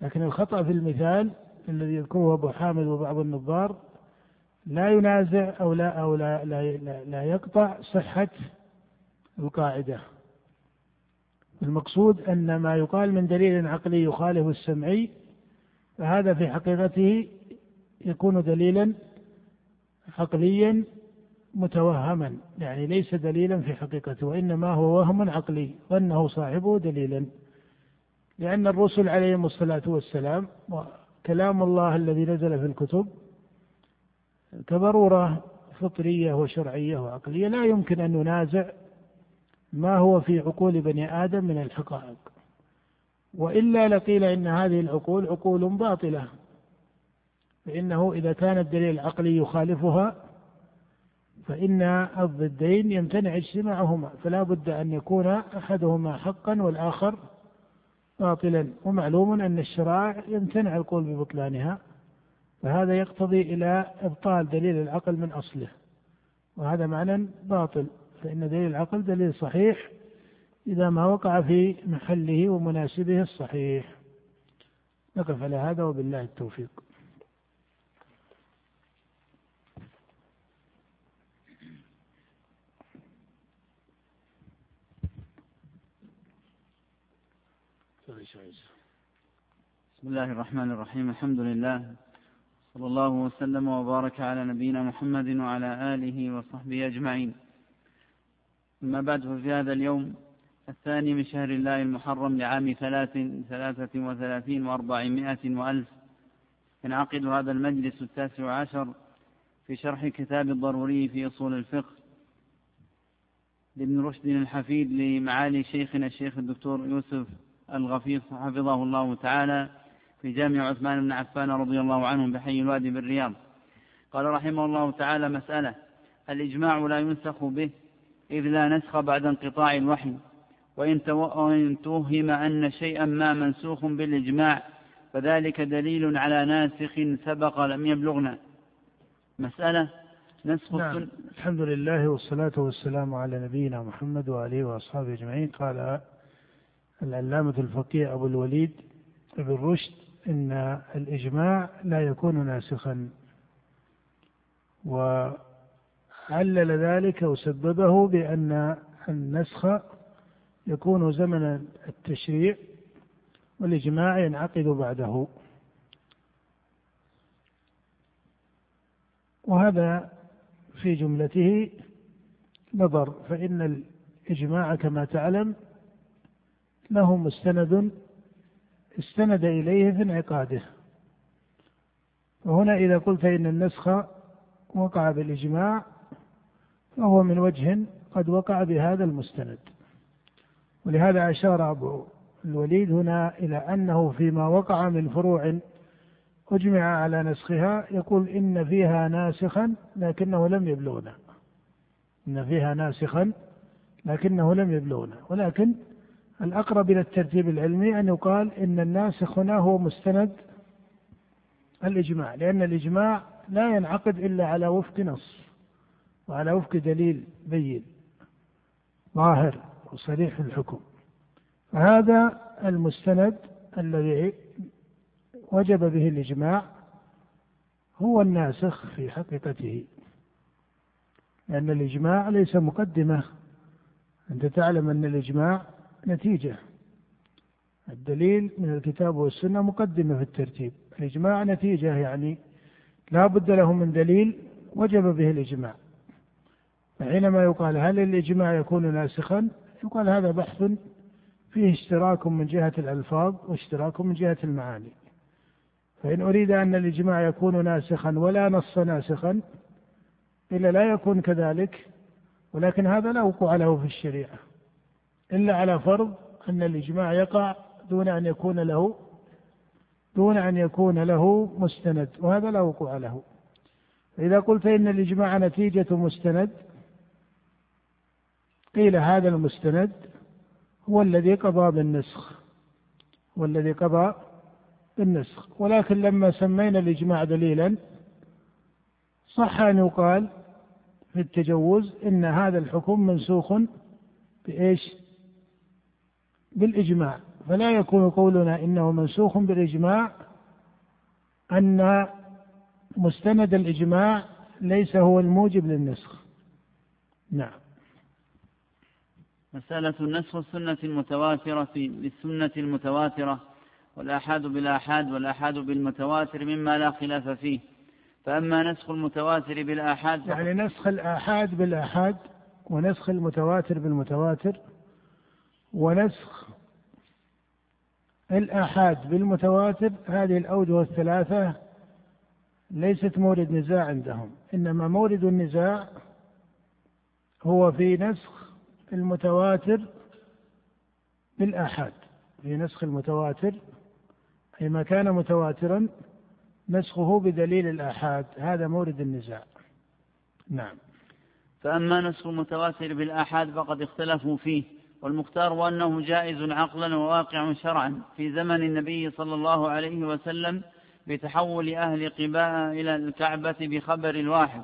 لكن الخطأ في المثال الذي يذكره أبو حامد وبعض النظار لا ينازع أو لا أو لا لا, لا, لا يقطع صحة القاعدة. المقصود أن ما يقال من دليل عقلي يخالف السمعي فهذا في حقيقته يكون دليلا عقليا متوهما يعني ليس دليلا في حقيقته وإنما هو وهم عقلي ظنه صاحبه دليلا. لأن الرسل عليهم الصلاة والسلام وكلام الله الذي نزل في الكتب كضرورة فطرية وشرعية وعقلية لا يمكن أن ننازع ما هو في عقول بني آدم من الحقائق. وإلا لقيل إن هذه العقول عقول باطلة فإنه إذا كان الدليل العقلي يخالفها فإن الضدين يمتنع اجتماعهما فلا بد أن يكون أحدهما حقا والآخر باطلا. ومعلوم أن الشرائع يمتنع القول ببطلانها. فهذا يقتضي إلى إبطال دليل العقل من أصله. وهذا معنى باطل فإن دليل العقل دليل صحيح إذا ما وقع في محله ومناسبه الصحيح. نقف على هذا وبالله التوفيق. بسم الله الرحمن الرحيم. الحمد لله صلى الله وسلم وبارك على نبينا محمد وعلى آله وصحبه أجمعين. أما بعد ففي هذا اليوم الثاني من شهر الله المحرم لعام ثلاث ثلاثة وثلاثين وأربعمائة وألف. ينعقد هذا المجلس التاسع عشر في شرح كتاب الضروري في أصول الفقه. لابن رشد الحفيد لمعالي شيخنا الشيخ الدكتور يوسف الغفير حفظه الله تعالى. في جامع عثمان بن عفان رضي الله عنه بحي الوادي بالرياض. قال رحمه الله تعالى مسألة الإجماع لا ينسخ به إذ لا نسخ بعد انقطاع الوحي. وإن توهم أن شيئا ما منسوخ بالإجماع فذلك دليل على ناسخ سبق لم يبلغنا. مسألة نسخ نعم. الحمد لله والصلاة والسلام على نبينا محمد وآله وأصحابه أجمعين. قال العلامة الفقيه أبو الوليد ابن رشد إن الإجماع لا يكون ناسخا. وعلل ذلك وسببه بأن النسخ يكون زمن التشريع والإجماع ينعقد بعده. وهذا في جملته نظر فإن الإجماع كما تعلم له مستند استند إليه في انعقاده. وهنا إذا قلت إن النسخ وقع بالإجماع فهو من وجه قد وقع بهذا المستند. ولهذا أشار أبو الوليد هنا إلى أنه فيما وقع من فروع أجمع على نسخها يقول إن فيها ناسخا لكنه لم يبلغنا. إن فيها ناسخا لكنه لم يبلغنا. ولكن الأقرب إلى الترتيب العلمي أن يقال إن الناسخ هنا هو مستند الإجماع لأن الإجماع لا ينعقد إلا على وفق نص وعلى وفق دليل بين ظاهر وصريح الحكم. هذا المستند الذي وجب به الإجماع هو الناسخ في حقيقته لأن الإجماع ليس مقدمة. أنت تعلم أن الإجماع نتيجة. الدليل من الكتاب والسنة مقدمة في الترتيب. الإجماع نتيجة يعني لا بد له من دليل وجب به الإجماع. فحينما يقال هل الإجماع يكون ناسخا يقال هذا بحث فيه اشتراك من جهة الألفاظ واشتراك من جهة المعاني. فإن أريد أن الإجماع يكون ناسخا ولا نص ناسخا إلا لا يكون كذلك ولكن هذا لا وقوع له في الشريعة. إلا على فرض أن الإجماع يقع دون أن يكون له دون أن يكون له مستند وهذا لا وقوع له فإذا قلت إن الإجماع نتيجة مستند قيل هذا المستند هو الذي قضى بالنسخ هو الذي قضى بالنسخ ولكن لما سمينا الإجماع دليلا صح أن يقال في التجوز إن هذا الحكم منسوخ بإيش؟ بالإجماع. فلا يكون قولنا إنه منسوخ بالإجماع أن مستند الإجماع ليس هو الموجب للنسخ. نعم. مسألة النسخ السنة المتواترة بالسنة المتواترة والآحاد بالآحاد والآحاد بالمتواتر مما لا خلاف فيه. فأما نسخ المتواتر بالآحاد يعني نسخ الآحاد بالآحاد ونسخ المتواتر بالمتواتر ونسخ الآحاد بالمتواتر هذه الأوجه الثلاثة ليست مورد نزاع عندهم إنما مورد النزاع هو في نسخ المتواتر بالآحاد. في نسخ المتواتر أي ما كان متواترا نسخه بدليل الآحاد هذا مورد النزاع. نعم. فأما نسخ المتواتر بالآحاد فقد اختلفوا فيه. والمختار أنه جائز عقلا وواقع شرعا في زمن النبي صلى الله عليه وسلم بتحول أهل قباء إلى الكعبة بخبر الواحد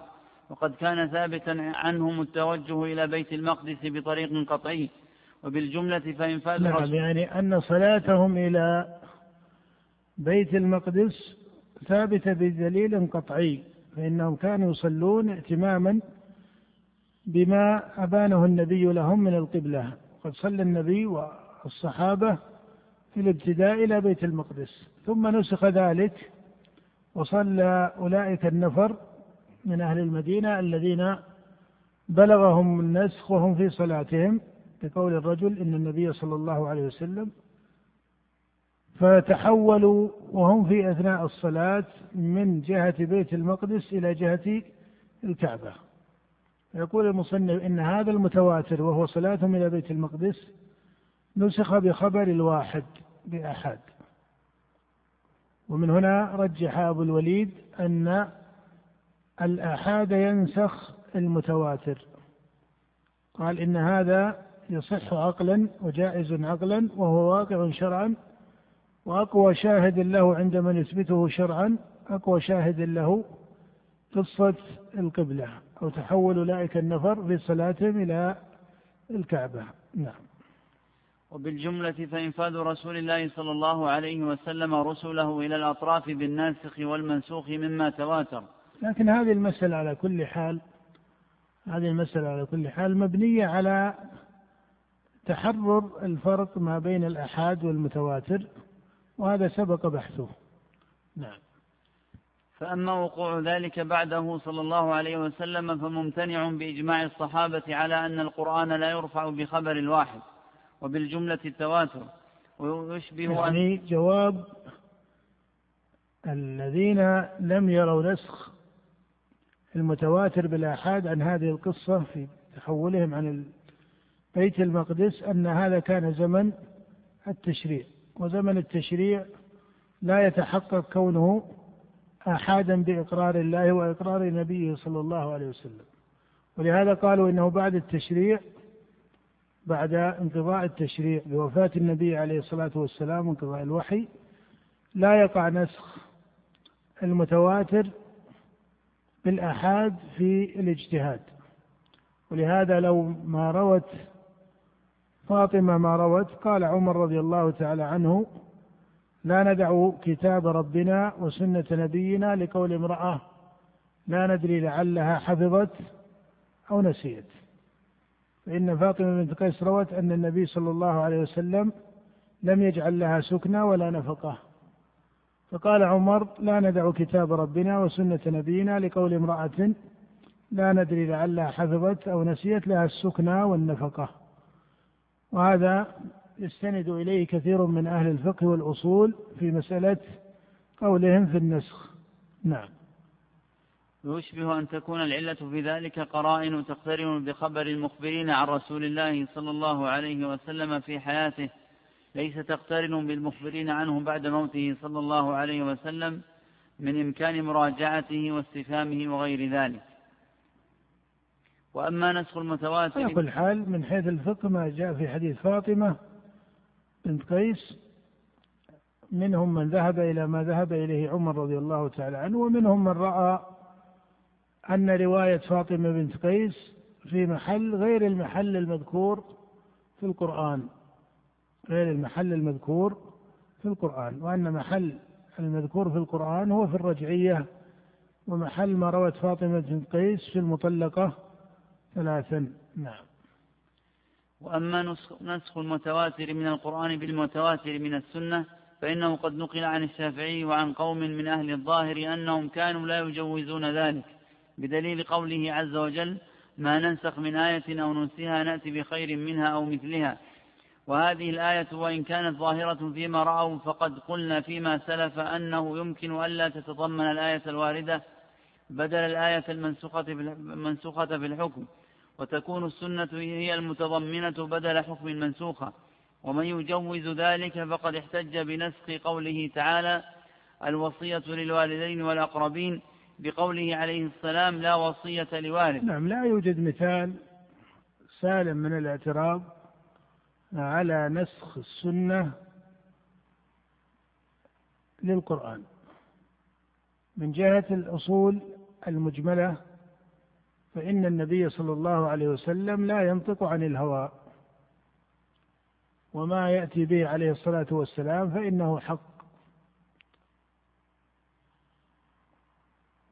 وقد كان ثابتا عنهم التوجه إلى بيت المقدس بطريق قطعي. وبالجملة فإنفاذ نعم يعني أن صلاتهم إلى بيت المقدس ثابتة بدليل قطعي فإنهم كانوا يصلون ائتماما بما أبانه النبي لهم من القبلة. قد صلى النبي والصحابة في الابتداء إلى بيت المقدس ثم نسخ ذلك وصلى أولئك النفر من أهل المدينة الذين بلغهم النسخ وهم في صلاتهم بقول الرجل إن النبي صلى الله عليه وسلم فتحولوا وهم في أثناء الصلاة من جهة بيت المقدس إلى جهة الكعبة. يقول المصنف إن هذا المتواتر وهو صلاتهم إلى بيت المقدس نسخ بخبر الواحد بأحد. ومن هنا رجح أبو الوليد أن الآحاد ينسخ المتواتر. قال إن هذا يصح عقلا وجائز عقلا وهو واقع شرعا وأقوى شاهد له عند من يثبته شرعا أقوى شاهد له قصة القبلة أو تحول أولئك النفر في صلاتهم إلى الكعبة. نعم. وبالجملة فإنفاذ رسول الله صلى الله عليه وسلم رسله إلى الأطراف بالناسخ والمنسوخ مما تواتر. لكن هذه المسألة على كل حال هذه المسألة على كل حال مبنية على تحرر الفرق ما بين الآحاد والمتواتر وهذا سبق بحثه. نعم. فأما وقوع ذلك بعده صلى الله عليه وسلم فممتنع بإجماع الصحابة على أن القرآن لا يرفع بخبر الواحد وبالجملة التواتر ويشبه يعني جواب الذين لم يروا نسخ المتواتر بالآحاد عن هذه القصة في تحولهم عن بيت المقدس أن هذا كان زمن التشريع وزمن التشريع لا يتحقق كونه آحادا بإقرار الله وإقرار نبيه صلى الله عليه وسلم. ولهذا قالوا إنه بعد التشريع بعد انقضاء التشريع بوفاة النبي عليه الصلاة والسلام وانقضاء الوحي لا يقع نسخ المتواتر بالآحاد في الاجتهاد. ولهذا لو ما روت فاطمة ما روت قال عمر رضي الله تعالى عنه لا ندع كتاب ربنا وسنة نبينا لقول امرأة لا ندري لعلها حفظت أو نسيت. فإن فاطمة بنت قيس روت أن النبي صلى الله عليه وسلم لم يجعل لها سكنى ولا نفقة. فقال عمر لا ندع كتاب ربنا وسنة نبينا لقول امرأة لا ندري لعلها حفظت أو نسيت لها السكنى والنفقة. وهذا يستند إليه كثير من أهل الفقه والأصول في مسألة قولهم في النسخ. نعم. ويشبه أن تكون العلة في ذلك قرائن تقترن بخبر المخبرين عن رسول الله صلى الله عليه وسلم في حياته ليس تقترن بالمخبرين عنه بعد موته صلى الله عليه وسلم من إمكان مراجعته واستفهامه وغير ذلك. وأما نسخ المتواتر على كل حال من حيث الفقه ما جاء في حديث فاطمة بنت قيس منهم من ذهب إلى ما ذهب إليه عمر رضي الله تعالى عنه ومنهم من رأى أن رواية فاطمة بنت قيس في محل غير المحل المذكور في القرآن غير المحل المذكور في القرآن وأن محل المذكور في القرآن هو في الرجعية ومحل ما روت فاطمة بنت قيس في المطلقة ثلاثا. نعم. وأما نسخ المتواتر من القرآن بالمتواتر من السنة فإنه قد نقل عن الشافعي وعن قوم من أهل الظاهر أنهم كانوا لا يجوزون ذلك بدليل قوله عز وجل ما ننسخ من آية أو ننسها نأتي بخير منها أو مثلها وهذه الآية وإن كانت ظاهرة فيما رأوا فقد قلنا فيما سلف أنه يمكن ألا تتضمن الآية الواردة بدل الآية المنسوخة في الحكم. وتكون السنة هي المتضمنة بدل حكم المنسوخة ومن يجوز ذلك فقد احتج بنسخ قوله تعالى الوصية للوالدين والأقربين بقوله عليه السلام لا وصية لوالد نعم لا يوجد مثال سالم من الاعتراض على نسخ السنة للقرآن. من جهة الأصول المجملة فإن النبي صلى الله عليه وسلم لا ينطق عن الهوى. وما يأتي به عليه الصلاة والسلام فإنه حق.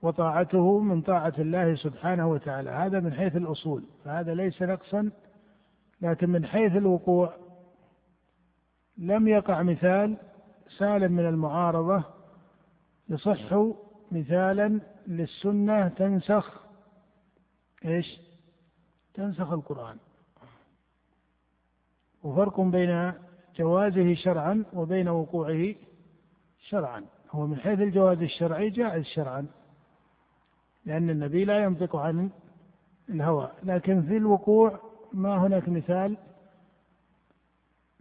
وطاعته من طاعة الله سبحانه وتعالى. هذا من حيث الأصول. فهذا ليس نقصا لكن من حيث الوقوع. لم يقع مثال سالم من المعارضة يصح مثالا للسنة تنسخ إيش؟ تنسخ القرآن. وفرق بين جوازه شرعا وبين وقوعه شرعا. هو من حيث الجواز الشرعي جائز شرعا لأن النبي لا ينطق عن الهوى. لكن في الوقوع ما هناك مثال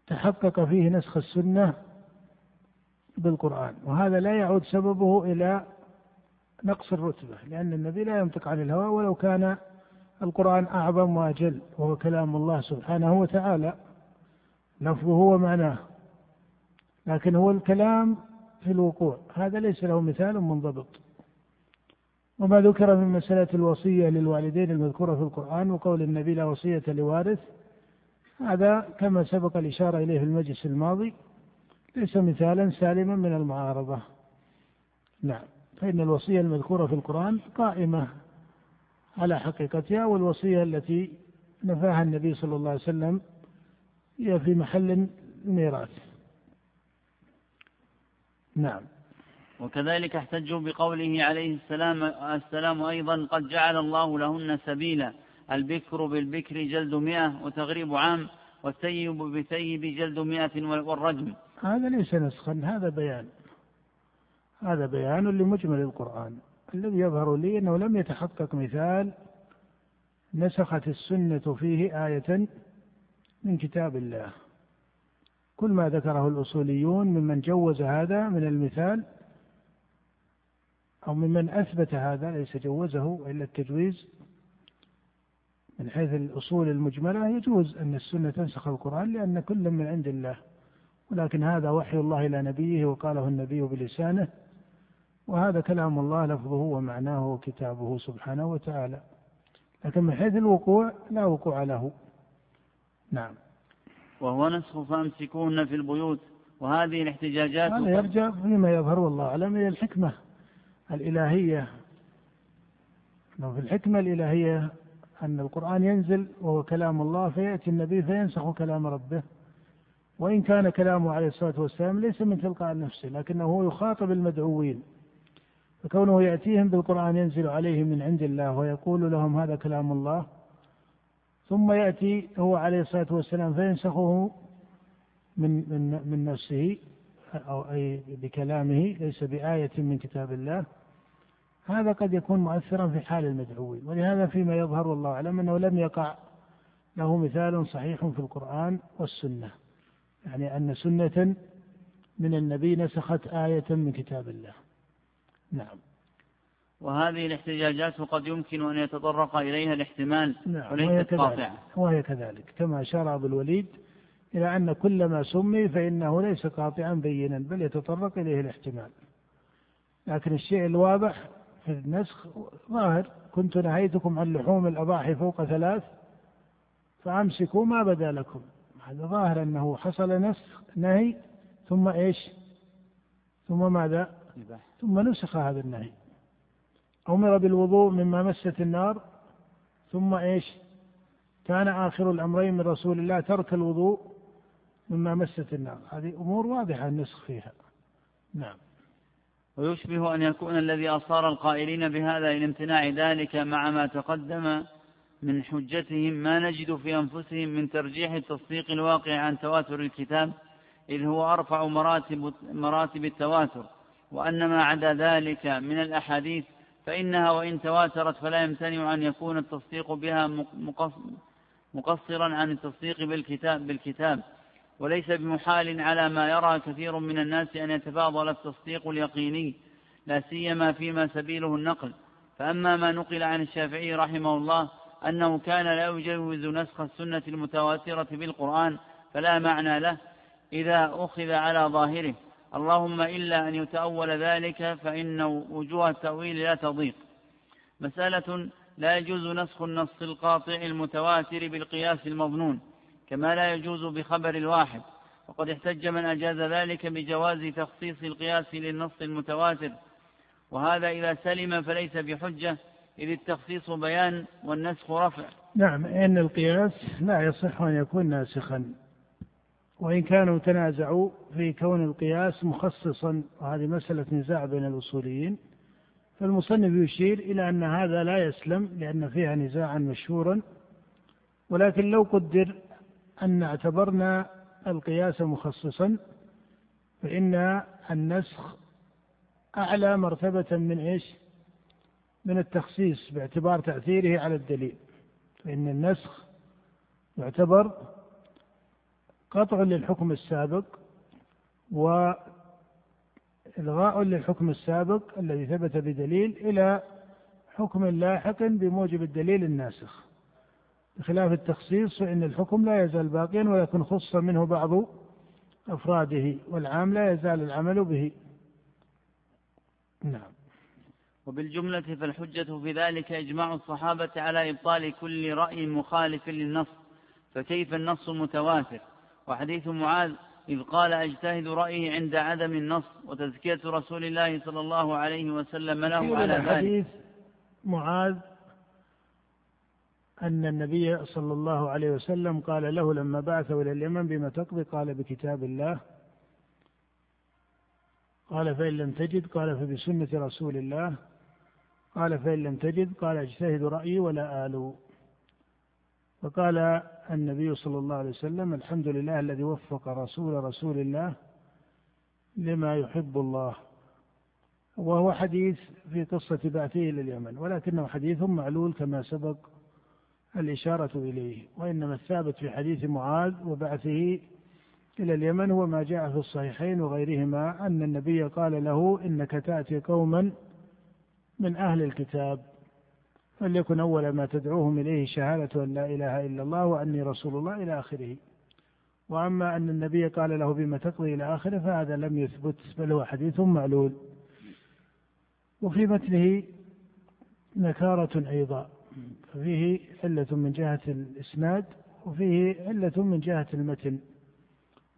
تحقق فيه نسخ السنة بالقرآن. وهذا لا يعود سببه إلى نقص الرتبة لأن النبي لا ينطق عن الهوى ولو كان القرآن أعظم وأجل وهو كلام الله سبحانه وتعالى. لفظه ومعناه. لكن هو الكلام في الوقوع. هذا ليس له مثال منضبط. وما ذكر من مسألة الوصية للوالدين المذكورة في القرآن وقول النبي لا وصية لوارث هذا كما سبق الإشارة إليه في المجلس الماضي ليس مثالا سالما من المعارضة. نعم. فإن الوصية المذكورة في القرآن قائمة على حقيقتها والوصية التي نفاها النبي صلى الله عليه وسلم هي في محل الميراث. نعم. وكذلك احتجوا بقوله عليه السلام السلام أيضا قد جعل الله لهن سبيلا البكر بالبكر جلد مئة وتغريب عام والسيب بسيب جلد مئة والرجم. هذا ليس نسخا هذا بيان. هذا بيان لمجمل القرآن. الذي يظهر لي أنه لم يتحقق مثال نسخت السنة فيه آية من كتاب الله. كل ما ذكره الأصوليون ممن جوز هذا من المثال أو ممن أثبت هذا ليس جوزه إلا التجويز. من حيث الأصول المجملة يجوز أن السنة تنسخ القرآن لأن كل من عند الله. ولكن هذا وحي الله إلى نبيه وقاله النبي بلسانه. وهذا كلام الله لفظه ومعناه وكتابه سبحانه وتعالى. لكن من حيث الوقوع لا وقوع له. نعم. وهو نسخ فأمسكوهن في البيوت. وهذه الاحتجاجات هذا يرجع فيما يظهر والله أعلم إلى الحكمة الإلهية. في الحكمة الإلهية أن القرآن ينزل وهو كلام الله فيأتي النبي فينسخ كلام ربه. وإن كان كلامه عليه الصلاة والسلام ليس من تلقاء نفسه لكنه هو يخاطب المدعوين. فكونه يأتيهم بالقرآن ينزل عليهم من عند الله ويقول لهم هذا كلام الله ثم يأتي هو عليه الصلاة والسلام فينسخه من من من نفسه أو أي بكلامه ليس بآية من كتاب الله. هذا قد يكون مؤثرا في حال المدعوين. ولهذا فيما يظهر والله أعلم أنه لم يقع له مثال صحيح في القرآن والسنة. يعني أن سنة من النبي نسخت آية من كتاب الله. نعم. وهذه الاحتجاجات قد يمكن أن يتطرق إليها الاحتمال نعم وليست قاطعة وهي كذلك. كما أشار أبو الوليد إلى أن كل ما سمي فإنه ليس قاطعا بينا بل يتطرق إليه الاحتمال. لكن الشيء الواضح في النسخ ظاهر كنت نهيتكم عن لحوم الأضاحي فوق ثلاث فأمسكوا ما بدا لكم. هذا ظاهر أنه حصل نسخ نهي ثم إيش؟ ثم ماذا؟ ثم نسخ هذا النهي. أمر بالوضوء مما مست النار ثم إيش؟ كان آخر الأمرين من رسول الله ترك الوضوء مما مست النار. هذه أمور واضحة النسخ فيها. نعم. ويشبه أن يكون الذي أصار القائلين بهذا إلى امتناع ذلك مع ما تقدم من حجتهم ما نجد في أنفسهم من ترجيح التصديق الواقع عن تواتر الكتاب إذ هو أرفع مراتب, مراتب التواتر. وأن ما عدا ذلك من الأحاديث فإنها وإن تواترت فلا يمتنع أن يكون التصديق بها مقصرا عن التصديق بالكتاب, بالكتاب. وليس بمحال على ما يرى كثير من الناس أن يتفاضل التصديق اليقيني لا سيما فيما سبيله النقل. فأما ما نقل عن الشافعي رحمه الله أنه كان لا يجوز نسخ السنة المتواترة بالقرآن فلا معنى له إذا أخذ على ظاهره. اللهم إلا أن يتأول ذلك فإن وجوه التأويل لا تضيق. مسألة لا يجوز نسخ النص القاطع المتواتر بالقياس المظنون كما لا يجوز بخبر الواحد. وقد احتج من أجاز ذلك بجواز تخصيص القياس للنص المتواتر. وهذا إذا سلم فليس بحجة إذ التخصيص بيان والنسخ رفع. نعم إن القياس لا يصح أن يكون ناسخا. وإن كانوا تنازعوا في كون القياس مخصصا وهذه مسألة نزاع بين الأصوليين فالمصنف يشير إلى أن هذا لا يسلم لأن فيها نزاعا مشهورا ولكن لو قدر أن اعتبرنا القياس مخصصا فإن النسخ أعلى مرتبة من إيش؟ من التخصيص باعتبار تأثيره على الدليل فإن النسخ يعتبر قطع للحكم السابق وإلغاء للحكم السابق الذي ثبت بدليل إلى حكم لاحق بموجب الدليل الناسخ. بخلاف التخصيص فإن الحكم لا يزال باقيا ولكن خص منه بعض أفراده والعام لا يزال العمل به. نعم. وبالجملة فالحجة في ذلك إجماع الصحابة على إبطال كل رأي مخالف للنص فكيف النص المتواتر وحديث معاذ إذ قال أجتهد رأيه عند عدم النص وتزكية رسول الله صلى الله عليه وسلم له على ذلك. حديث معاذ أن النبي صلى الله عليه وسلم قال له لما بعثه إلى اليمن بما تقضي؟ قال بكتاب الله. قال فإن لم تجد؟ قال فبسنة رسول الله. قال فإن لم تجد؟ قال أجتهد رأيي ولا آلو. فقال النبي صلى الله عليه وسلم الحمد لله الذي وفق رسول رسول الله لما يحب الله. وهو حديث في قصة بعثه إلى اليمن ولكنه حديث معلول كما سبق الإشارة إليه وإنما الثابت في حديث معاذ وبعثه إلى اليمن هو ما جاء في الصحيحين وغيرهما أن النبي قال له إنك تأتي قوما من أهل الكتاب. فليكن أول ما تدعوهم إليه شهادة أن لا إله إلا الله وأني رسول الله إلى آخره. وأما أن النبي قال له بما تقضي إلى آخره فهذا لم يثبت بل هو حديث معلول. وفي متنه نكارة أيضا ففيه علة من جهة الإسناد وفيه علة من جهة المتن.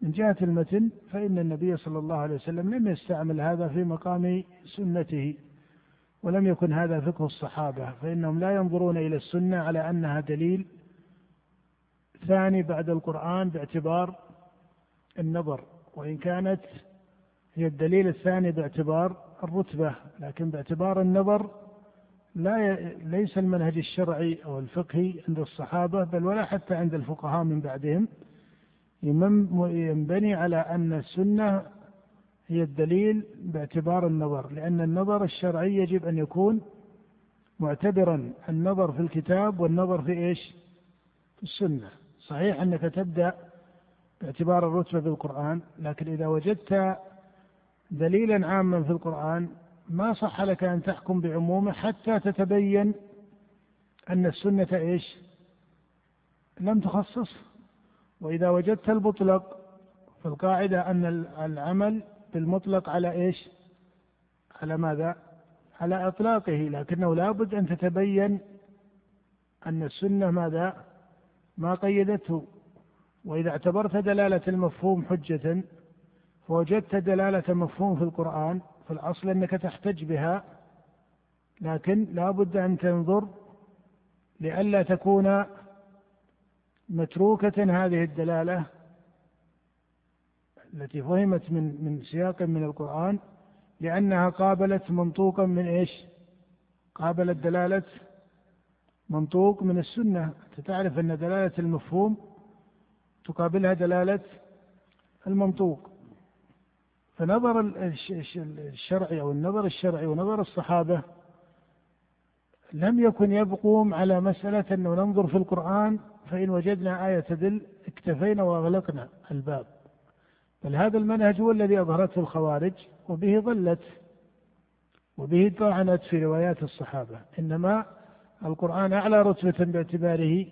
من جهة المتن فإن النبي صلى الله عليه وسلم لم يستعمل هذا في مقام سنته. ولم يكن هذا فقه الصحابة فإنهم لا ينظرون إلى السنة على أنها دليل ثاني بعد القرآن باعتبار النظر وإن كانت هي الدليل الثاني باعتبار الرتبة لكن باعتبار النظر لا ي... ليس المنهج الشرعي أو الفقهي عند الصحابة بل ولا حتى عند الفقهاء من بعدهم. ينبني على أن السنة هي الدليل باعتبار النظر لأن النظر الشرعي يجب أن يكون معتبرا النظر في الكتاب والنظر في إيش؟ في السنة. صحيح أنك تبدأ باعتبار الرتبة بالقرآن لكن إذا وجدت دليلا عاما في القرآن ما صح لك أن تحكم بعمومه حتى تتبين أن السنة إيش؟ لم تخصص وإذا وجدت المطلق فالقاعدة أن العمل بالمطلق على إيش؟ على ماذا؟ على إطلاقه لكنه لابد أن تتبين أن السنة ماذا؟ ما قيدته. وإذا اعتبرت دلالة المفهوم حجة فوجدت دلالة مفهوم في القرآن فالأصل أنك تحتج بها لكن لا بد أن تنظر لئلا تكون متروكة هذه الدلالة التي فهمت من من سياق من القرآن لأنها قابلت منطوقا من إيش؟ قابلت دلالة منطوق من السنة. تعرف أن دلالة المفهوم تقابلها دلالة المنطوق. فنظر الشرعي أو النظر الشرعي ونظر الصحابة لم يكن يبقون على مسألة أنه ننظر في القرآن فإن وجدنا آية تدل اكتفينا وأغلقنا الباب. بل هذا المنهج هو الذي أظهرته الخوارج وبه ضلت وبه طعنت في روايات الصحابة. إنما القرآن أعلى رتبة باعتباره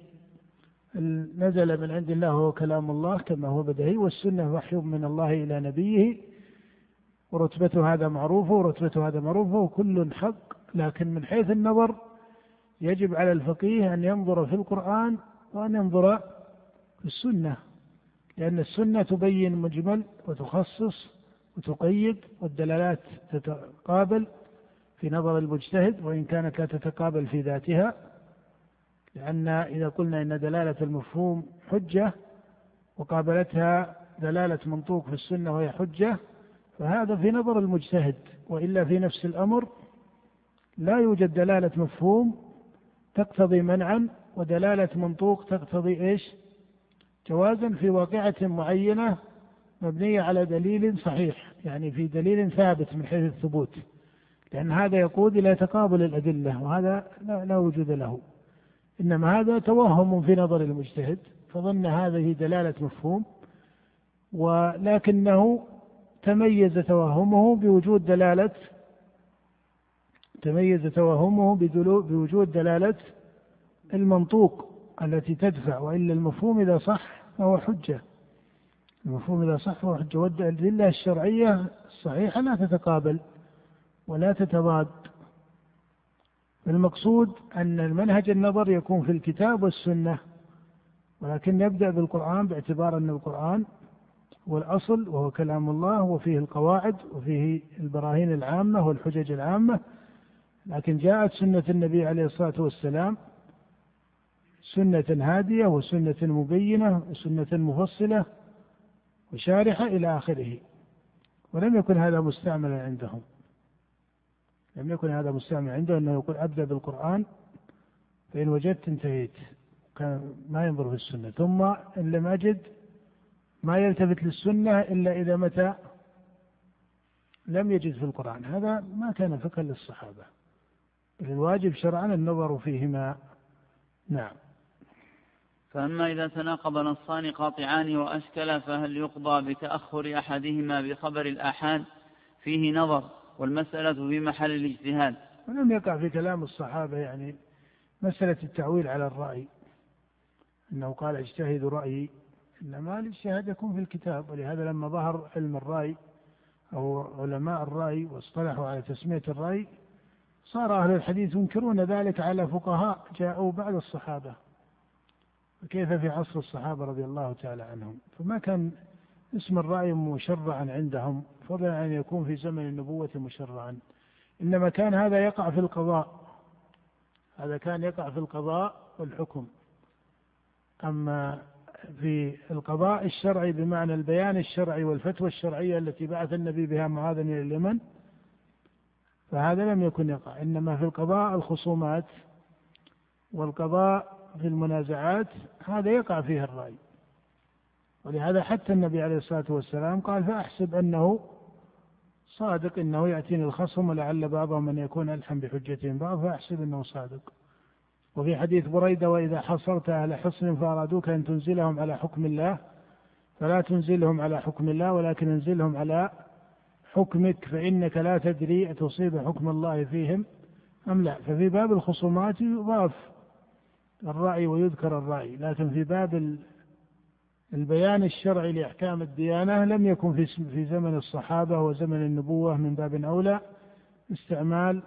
نزل من عند الله هو كلام الله كما هو بدهي والسنة وحي من الله إلى نبيه ورتبة هذا معروفة ورتبة هذا معروفة وكل حق. لكن من حيث النظر يجب على الفقيه أن ينظر في القرآن وأن ينظر في السنة. لأن السنة تبين مجمل وتخصص وتقيد والدلالات تتقابل في نظر المجتهد وإن كانت لا تتقابل في ذاتها لأن إذا قلنا إن دلالة المفهوم حجة وقابلتها دلالة منطوق في السنة وهي حجة فهذا في نظر المجتهد وإلا في نفس الأمر لا يوجد دلالة مفهوم تقتضي منعا ودلالة منطوق تقتضي إيش؟ جوازا في واقعة معينة مبنية على دليل صحيح يعني في دليل ثابت من حيث الثبوت لأن هذا يقود إلى تقابل الأدلة وهذا لا وجود له. إنما هذا توهم في نظر المجتهد فظن هذه دلالة مفهوم ولكنه تميز توهمه بوجود دلالة تميز توهمه بوجود دلالة المنطوق التي تدفع وإلا المفهوم إذا صح فهو حجة. المفهوم إذا صح فهو حجة. والأدلة الشرعية الصحيحة لا تتقابل ولا تتضاد. المقصود أن المنهج النظر يكون في الكتاب والسنة ولكن نبدأ بالقرآن باعتبار أن القرآن هو الأصل وهو كلام الله وفيه القواعد وفيه البراهين العامة والحجج العامة. لكن جاءت سنة النبي عليه الصلاة والسلام سنة هادية وسنة مبينة وسنة مفصلة وشارحة إلى آخره. ولم يكن هذا مستعملا عندهم. لم يكن هذا مستعمل عنده أنه يقول أبدأ بالقرآن فإن وجدت انتهيت. كان ما ينظر في السنة. ثم إن لم أجد ما يلتفت للسنة إلا إذا متى؟ لم يجد في القرآن. هذا ما كان فقها للصحابة. الواجب شرعا النظر فيهما. نعم. فأما إذا تناقض نصان قاطعان وأشكل فهل يقضى بتأخر أحدهما بخبر الآحاد؟ فيه نظر والمسألة في محل الاجتهاد. ولم يقع في كلام الصحابة يعني مسألة التعويل على الرأي. أنه قال اجتهد رأيي. إنما الاجتهاد يكون في الكتاب ولهذا لما ظهر علم الرأي أو علماء الرأي واصطلحوا على تسمية الرأي صار أهل الحديث ينكرون ذلك على فقهاء جاءوا بعد الصحابة. فكيف في عصر الصحابة رضي الله تعالى عنهم؟ فما كان اسم الرأي مشرعا عندهم فضلا أن يكون في زمن النبوة مشرعا. إنما كان هذا يقع في القضاء. هذا كان يقع في القضاء والحكم. أما في القضاء الشرعي بمعنى البيان الشرعي والفتوى الشرعية التي بعث النبي بها معاذا إلى اليمن فهذا لم يكن يقع. إنما في القضاء الخصومات والقضاء في المنازعات هذا يقع فيه الرأي. ولهذا حتى النبي عليه الصلاة والسلام قال فأحسب أنه صادق إنه يأتيني الخصم ولعل بعضهم أن يكون ألحم بحجتهم بعض فأحسب أنه صادق. وفي حديث بريدة وإذا حصرت أهل حصن فأرادوك أن تنزلهم على حكم الله فلا تنزلهم على حكم الله ولكن انزلهم على حكمك فإنك لا تدري أتصيب حكم الله فيهم أم لا. ففي باب الخصومات يضاف الرأي ويذكر الرأي لكن في باب البيان الشرعي لأحكام الديانة لم يكن في زمن الصحابة وزمن النبوة من باب أولى استعمال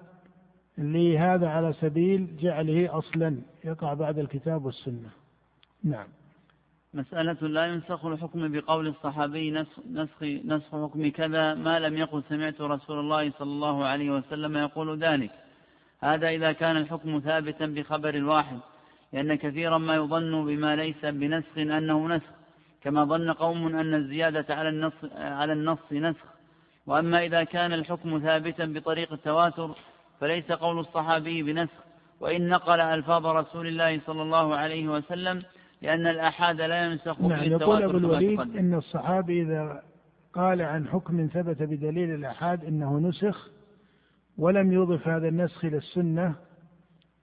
لهذا على سبيل جعله أصلا. يقع بعد الكتاب والسنة. نعم. مسألة لا ينسخ الحكم بقول الصحابي نسخ, نسخ, نسخ حكم كذا ما لم يقل سمعت رسول الله صلى الله عليه وسلم يقول ذلك. هذا إذا كان الحكم ثابتا بخبر الواحد لأن كثيرا ما يظن بما ليس بنسخ أنه نسخ كما ظن قوم أن الزيادة على النص, على النص نسخ. وأما إذا كان الحكم ثابتا بطريق التواتر فليس قول الصحابي بنسخ. وإن نقل ألفاظ رسول الله صلى الله عليه وسلم لأن الأحاد لا ينسخ نعم يقول أبو الوليد إن الصحابي إذا قال عن حكم ثبت بدليل الأحاد إنه نسخ ولم يضف هذا النسخ إلى السنة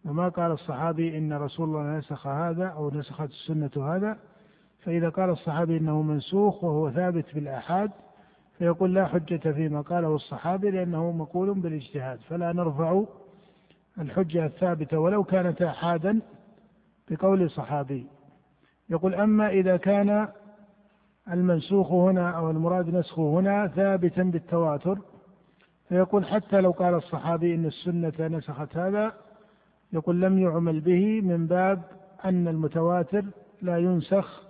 وما قال الصحابي إن رسول الله نسخ هذا أو نسخت السنة هذا فإذا قال الصحابي إنه منسوخ وهو ثابت بالآحاد فيقول لا حجة فيما قاله الصحابي لأنه مقول بالاجتهاد فلا نرفع الحجة الثابتة ولو كانت آحادا بقول صحابي يقول أما إذا كان المنسوخ هنا أو المراد نسخه هنا ثابتا بالتواتر فيقول حتى لو قال الصحابي إن السنة نسخت هذا يقول لم يعمل به من باب أن المتواتر لا ينسخ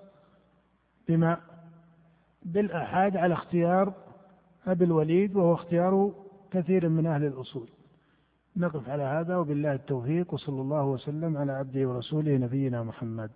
بما بالآحاد على اختيار أبي الوليد وهو اختيار كثير من أهل الأصول. نقف على هذا وبالله التوفيق وصلى الله وسلم على عبده ورسوله نبينا محمد.